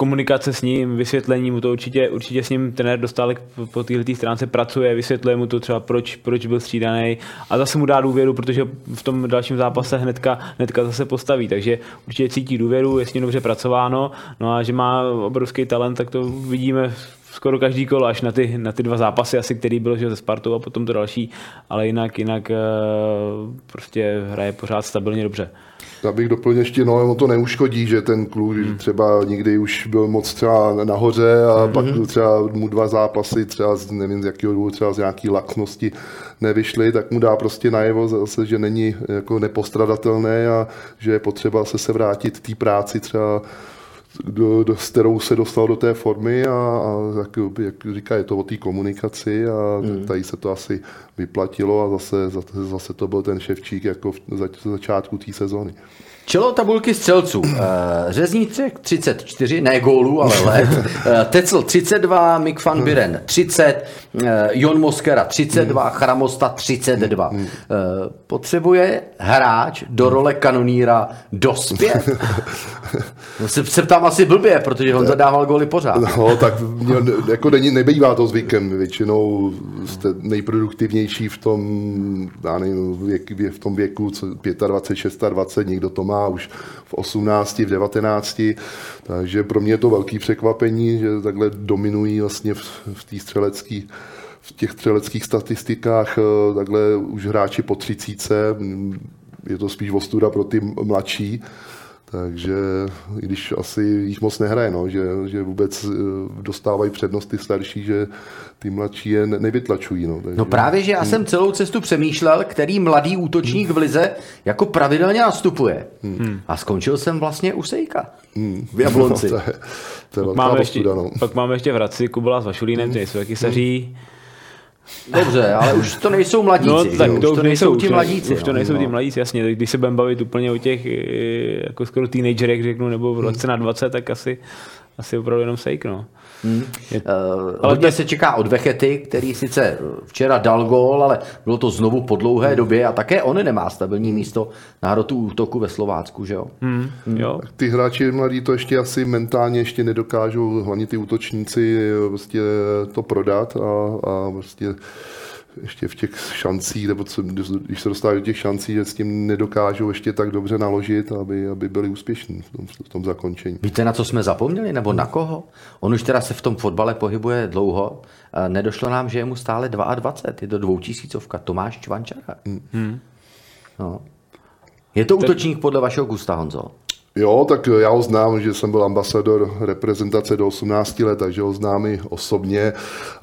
komunikace s ním, vysvětlení mu to určitě, určitě s ním trenér dostal po této stránce pracuje, vysvětluje mu to třeba, proč, proč byl střídaný a zase mu dá důvěru, protože v tom dalším zápase hnedka, hnedka zase postaví, takže určitě cítí důvěru, je s ním dobře pracováno, no a že má obrovský talent, tak to vidíme skoro každý kolo, až na ty, na ty dva zápasy asi, který byl že ze Spartou a potom to další, ale jinak, jinak eh, prostě hraje pořád stabilně dobře. Já bych doplnil ještě, no on to neuškodí, že ten kluk hmm. třeba někdy už byl moc třeba nahoře a hmm. pak třeba mu dva zápasy třeba z, nevím z jakého důvodu, třeba z nějaký laxnosti nevyšly, tak mu dá prostě najevo zase, že není jako nepostradatelné a že je potřeba se se vrátit té práci třeba do, do, s kterou se dostal do té formy a, a jak, jak říká, je to o té komunikaci a mm. tady se to asi vyplatilo a zase, zase, zase to byl ten ševčík jako v zač, začátku té sezóny. Čelo tabulky střelců. Uh, Řezníček 34, ne gólů, ale *laughs* let. Uh, Tecl 32, Mik van Biren 30, uh, Jon Moskera 32, hmm. Chramosta 32. Hmm. Uh, potřebuje hráč do role kanoníra dospět? *laughs* No, se, se ptám asi blbě, protože on zadával góly pořád. No, tak mě, jako není, nebývá to zvykem. Většinou jste nejproduktivnější v tom, já nevím, věk, v tom věku 25, 26, někdo to má už v 18, v 19, takže pro mě je to velký překvapení, že takhle dominují vlastně v, v té střelecké v těch střeleckých statistikách eh, takhle už hráči po třicíce, je to spíš ostuda pro ty mladší, takže i když asi jich moc nehraje, no, že, že vůbec eh, dostávají přednost ty starší, že ty mladší je nevytlačují. No, takže, no právě, že já jsem celou cestu přemýšlel, který mladý útočník v Lize jako pravidelně nastupuje. Hmm. A skončil jsem vlastně u Sejka. Hmm. V Jablonci. *laughs* No, to je, to je pak, máme ještě, no. pak máme ještě v Hradci Kubala s Vašulínem, hmm. jsou taky saří. Hmm. Dobře, ale už to nejsou mladíci. No, tak to už to nejsou ti mladíci. Už to no. nejsou ti mladíci, jasně. Když se budeme bavit úplně o těch jako skoro teenagerech, řeknu, nebo v roce na 20, tak asi, asi opravdu jenom sejk, no. Hmm. Je, uh, ale hodně se čeká od Vechety, který sice včera dal gól, ale bylo to znovu po dlouhé hmm. době a také on nemá stabilní místo na hrotu útoku ve Slovácku, že jo? Hmm. Hmm. jo. Ty hráči mladí to ještě asi mentálně ještě nedokážou, hlavně ty útočníci, prostě to prodat a, a prostě ještě v těch šancích, nebo co, když se dostávají do těch šancí, že s tím nedokážou ještě tak dobře naložit, aby, aby byli úspěšní v tom, v tom zakončení. Víte, na co jsme zapomněli, nebo na koho? On už teda se v tom fotbale pohybuje dlouho. Nedošlo nám, že je mu stále 22, je to dvoutisícovka. Tomáš Čvančara. Hmm. No. Je to útočník podle vašeho gusta, Honzo? Jo, tak já ho znám, že jsem byl ambasador reprezentace do 18 let, takže ho znám i osobně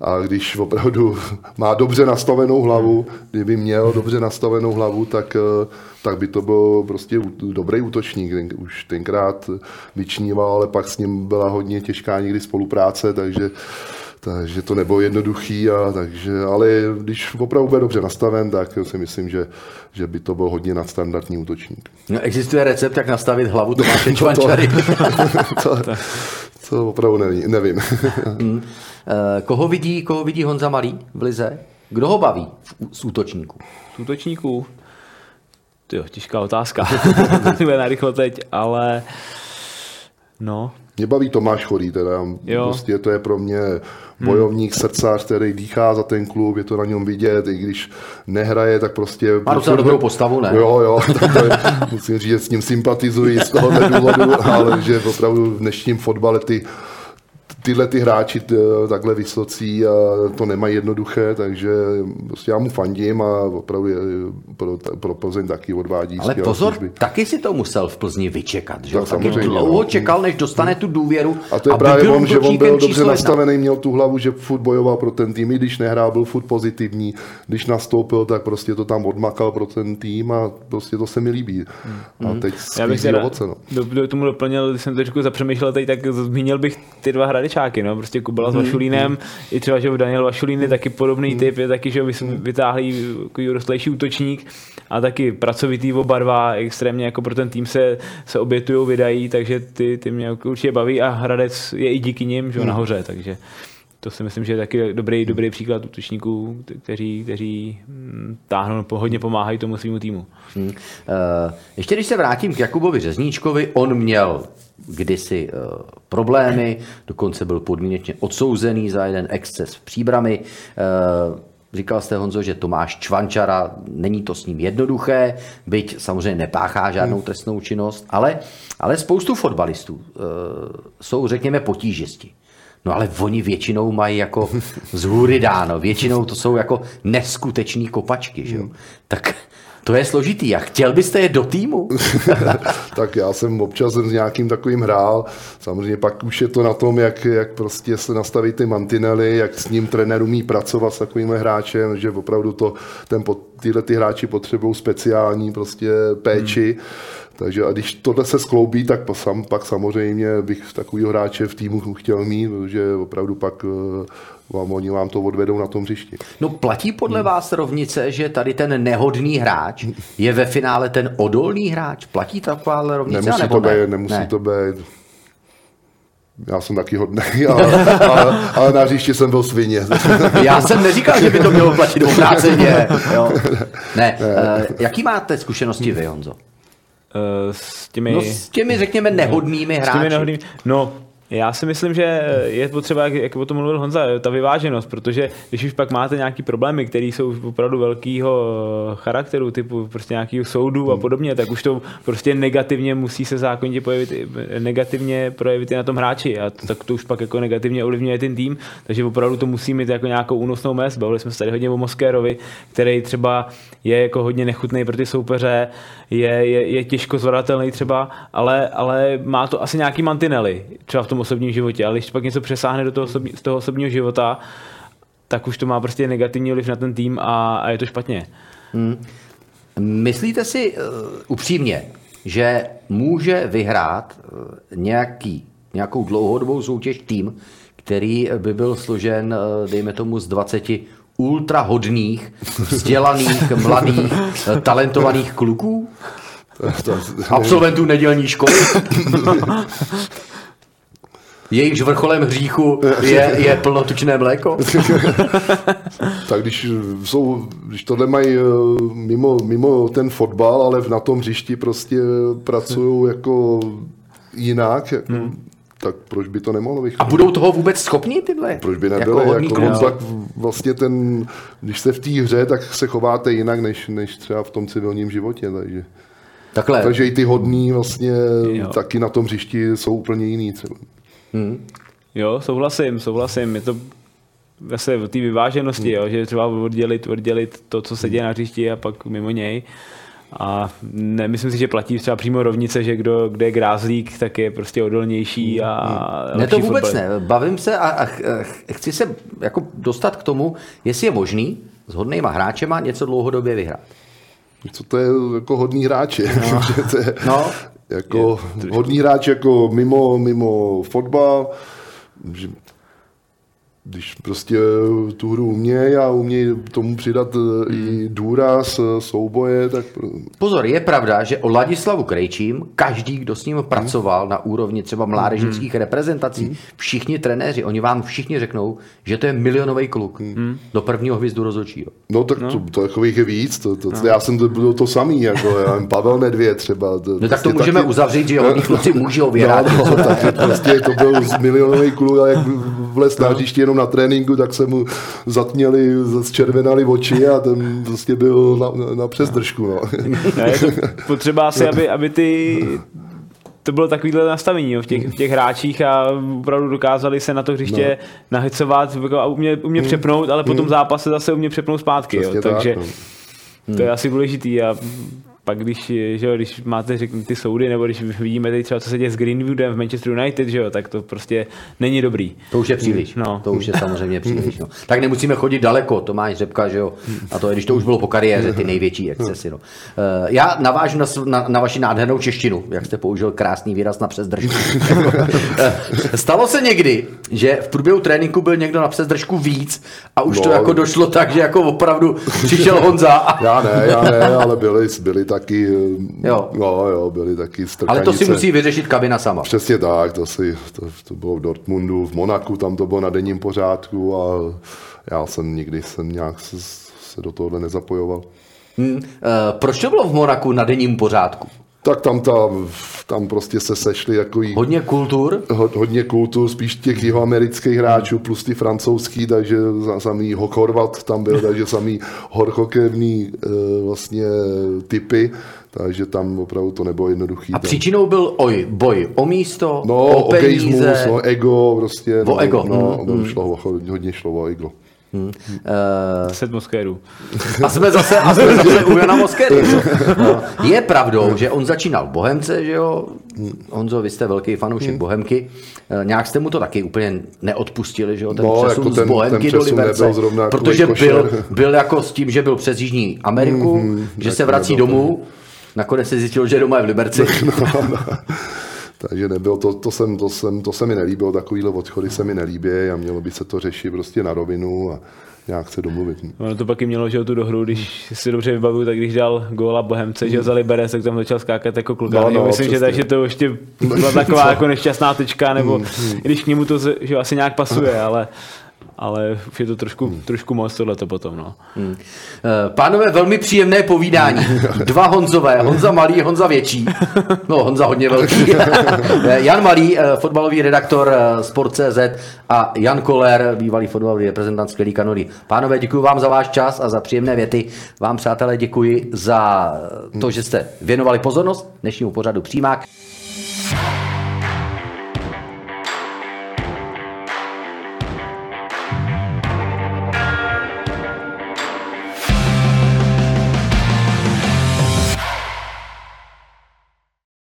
a když opravdu *laughs* má dobře nastavenou hlavu, kdyby měl dobře nastavenou hlavu, tak, eh, tak by to byl prostě dobrý útočník. Už tenkrát vyčníval, ale pak s ním byla hodně těžká někdy spolupráce, takže takže to nebylo jednoduchý, a takže, ale když opravdu bude dobře nastaven, tak si myslím, že, že by to byl hodně nadstandardní útočník. No, existuje recept, jak nastavit hlavu Tomáše *laughs* Čvančary? *laughs* to, to, to opravdu nevím. nevím. hmm. *laughs* koho, vidí, koho vidí Honza Malý v Lize? Kdo ho baví z útočníků? Z útočníků? Jo, těžká otázka. na rychlo teď, ale no, mě baví Tomáš Chorý, teda. Jo. Prostě to je pro mě bojovník, hmm. srdcař, který dýchá za ten klub, je to na něm vidět, i když nehraje, tak prostě... Má docela dobrou postavu, ne? Jo, jo, *laughs* to je, musím říct, že s ním sympatizuji z toho *laughs* důvodu, ale že opravdu v dnešním fotbale ty tyhle ty hráči takhle vysocí a to nemají jednoduché, takže prostě já mu fandím a opravdu pro, pro Plzeň taky odvádí Ale pozor, služby. taky si to musel v Plzni vyčekat, že tak taky dlouho no. čekal, než dostane tu důvěru. A to je právě on, že on byl dobře nastavený, měl tu hlavu, že furt bojoval pro ten tým, i když nehrál, byl furt pozitivní. Když nastoupil, tak prostě to tam odmakal pro ten tým a prostě to se mi líbí. Hmm. A teď já bych ovoce, no. do, do, tomu doplnil, když jsem to trošku zapřemýšlel, teď, tak zmínil bych ty dva hradičáky, no, prostě Kubala s hmm. Vašulínem, hmm. i třeba, že Daniel Vašulín je taky podobný hmm. typ, je taky, že vytáhlý jako rostlejší útočník a taky pracovitý oba dva, extrémně jako pro ten tým se, se obětují, vydají, takže ty, ty mě určitě baví a Hradec je i díky nim, že hmm. nahoře, takže to si myslím, že je taky dobrý, dobrý příklad útočníků, kteří, kteří hm, táhnou, hodně pomáhají tomu svýmu týmu. Hmm. Uh, ještě když se vrátím k Jakubovi Řezníčkovi, on měl kdysi uh, problémy, dokonce byl podmínečně odsouzený za jeden exces v příbrami. Uh, Říkal jste, Honzo, že Tomáš Čvančara, není to s ním jednoduché, byť samozřejmě nepáchá žádnou hmm. trestnou činnost, ale, ale spoustu fotbalistů uh, jsou, řekněme, potížisti. No ale oni většinou mají jako z hůry dáno, většinou to jsou jako neskuteční kopačky, že jo? Hmm. Tak to je složitý. A chtěl byste je do týmu? *laughs* tak já jsem občas s nějakým takovým hrál. Samozřejmě pak už je to na tom, jak, jak prostě se nastaví ty mantinely, jak s ním trenér umí pracovat s takovým hráčem, že opravdu to, ten, tyhle ty hráči potřebují speciální prostě péči. Hmm. Takže a když tohle se skloubí, tak sam, pak samozřejmě bych takového hráče v týmu chtěl mít, protože opravdu pak eh, vám, oni vám to odvedou na tom hřišti. No platí podle hmm. vás rovnice, že tady ten nehodný hráč je ve finále ten odolný hráč? Platí taková rovnice? Nemusí nebo to být, ne? nemusí ne. to být. Já jsem taky hodný, *laughs* ale, ale, ale na hřišti jsem byl svině. *laughs* Já jsem neříkal, že by to mělo platit obráceně. *laughs* Jo. Ne. ne. Uh, jaký máte zkušenosti vy, Honzo? Uh, s těmi... No, s těmi, řekněme, nehodnými hráči. S těmi nehodnými... No, já si myslím, že je potřeba, jak, jak o tom mluvil Honza, ta vyváženost, protože když už pak máte nějaký problémy, které jsou opravdu velkého charakteru, typu prostě nějakého soudu a hmm. podobně, tak už to prostě negativně musí se zákonitě projevit, negativně projevit i na tom hráči a to, tak to už pak jako negativně ovlivňuje ten tým, takže opravdu to musí mít jako nějakou únosnou mez. Bavili jsme se tady hodně o Moskérovi, který třeba je jako hodně nechutný pro ty soupeře, je, je, je těžko zvladatelný třeba, ale, ale má to asi nějaký mantinely, třeba v tom osobním životě, ale když pak něco přesáhne do toho, osobní, z toho osobního života, tak už to má prostě negativní vliv na ten tým a, a je to špatně. Hmm. Myslíte si uh, upřímně, že může vyhrát uh, nějaký, nějakou dlouhodobou soutěž tým, který by byl složen, uh, dejme tomu, z 20 ultrahodných, vzdělaných, *laughs* mladých, talentovaných kluků? Absolventů nedělní školy? *laughs* Jejichž vrcholem hříchu je, je plnotučné mléko? *laughs* tak když, jsou, když tohle mají eh, mimo, mimo ten fotbal, ale na tom hřišti prostě pracují jako jinak, hmm tak proč by to nemohlo vycházet? A budou toho vůbec schopni tyhle? Proč by nebyli? Jako, jako no, tak vlastně ten, když jste v té hře, tak se chováte jinak, než, než třeba v tom civilním životě, takže... Takhle. Takže i ty hodní vlastně jo. taky na tom hřišti jsou úplně jiný třeba. Hmm. Jo, souhlasím, souhlasím. Je to zase o té vyváženosti, hmm. jo, že třeba oddělit, oddělit to, co se děje na hřišti a pak mimo něj. A nemyslím si, že platí třeba přímo rovnice, že kdo, kde je grázlík, tak je prostě odolnější a hmm. Ne, to vůbec fotbal. ne. Bavím se a, a chci se jako dostat k tomu, jestli je možný s hodnýma hráčema něco dlouhodobě vyhrát. Co to je jako hodný hráči? No. *laughs* to je, no. Jako hodný hráč jako mimo, mimo fotbal, když prostě tu hru umějí a umějí tomu přidat eh, hmm. i důraz, eh, souboje, tak... Pozor, je pravda, že o Ladislavu Krejčím každý, kdo s ním pracoval hmm. na úrovni třeba mládežnických hmm. reprezentací, hmm. všichni trenéři, oni vám všichni řeknou, že to je milionový kluk hmm. do prvního hvězdu rozhodčího. No tak no. To, to takových je víc, to, to, no. já jsem to byl to samý, jako já Pavel Nedvěd třeba. To, no tak prostě to můžeme taky... uzavřít, že hodní kluci můžou vyhrát. No, no, tak prostě to byl milionový kluk a jak vlez na hřiště jenom na tréninku, tak se mu zatměli, zčervenali oči a ten prostě byl na, na přesdržku. No. Ne, potřeba asi, aby, aby ty to bylo takovýhle nastavení jo, v, těch, v těch hráčích a opravdu dokázali se na to hřiště no. nahycovat jako a umě, umě hmm. přepnout, ale po tom hmm. zápase zase umě přepnout zpátky. jo, takže tak, no. to je asi důležitý a pak když, že jo, když máte řeknu, ty soudy, nebo když vidíme teď třeba, co se děje s Greenwoodem v Manchester United, že jo, tak to prostě není dobrý. To už je příliš. No. To už je samozřejmě příliš. No. Tak nemusíme chodit daleko, to máš řepka, že jo. A to je, když to už bylo po kariéře, ty největší excesy. No. Eh, já navážu na, na, na vaši nádhernou češtinu, jak jste použil krásný výraz na přezdržku. Eh, *laughs* stalo se někdy, že v průběhu tréninku byl někdo na přezdržku víc a už no, to jako došlo tak, že jako opravdu přišel Honza. A... Já ne, já ne, ale byli, byli tak taky, Jo. jo, jo, byly taky strkanice. Ale to si musí vyřešit kabina sama. Přesně tak, to, si, to, to bylo v Dortmundu, v Monaku, tam to bylo na denním pořádku a já jsem nikdy jsem nějak se, se do tohohle nezapojoval. Hmm. E, proč to bylo v Monaku na denním pořádku? Tak tam, ta, tam prostě se sešli takový Hodně kultur? ho- hodně kultur, spíš těch jihoamerických hráčů plus ty francouzský, takže samý Hokorvat tam byl, takže samý horchokevný e, vlastně typy, takže tam opravdu to nebylo jednoduchý. A tam. příčinou byl oj, boj o místo, No, o o geismus, peníze. no, ego, prostě. O no, ego, No, mm, mm, šlo, o- hodně šlo o ego. E, Set Moskérů. *laughs* a jsme zase, a jsme zase u Jana Moskery. *laughs* No, je pravdou, že on začínal v Bohemce, že jo? Honzo, vy jste velký fanoušek Hmm. Bohemky. E, nějak jste mu to taky úplně neodpustili, že jo? Ten No, přesun jako z ten- Bohemky ten do Liberce. Protože byl, *laughs* byl jako s tím, že byl přes Jižní Ameriku, že se vrací nebyl domů. Nakonec se zjistilo, že doma je v Liberci. Takže nebylo, to, to, jsem, to, jsem, to se mi nelíbilo, takovýhle odchody se mi nelíbí a mělo by se to řešit prostě na rovinu a nějak se domluvit. Ono to pak i mělo, že tu dohru, když si dobře vybavuju, tak když dal góla Bohemce, že jo, za Liberec, tak tam začal skákat jako kluk. No, No, Myslím, že přesně. takže to ještě byla taková *laughs* jako nešťastná tečka, nebo i když k němu to že asi nějak pasuje, *laughs* ale, ale je to trošku, trošku moc tohleto potom, no. Hmm. Eh, Pánové, velmi příjemné povídání. *laughs* Dva Honzové, Honza Malý, Honza Větší. No, Honza hodně velký. *laughs* Eh, Jan Malý, eh, fotbalový redaktor Sport.cz a Jan Koller, bývalý fotbalový reprezentant skvělý kanory. Pánové, děkuji vám za váš čas a za příjemné věty. Vám, přátelé, děkuji za to, že jste věnovali pozornost dnešnímu pořadu Přímák.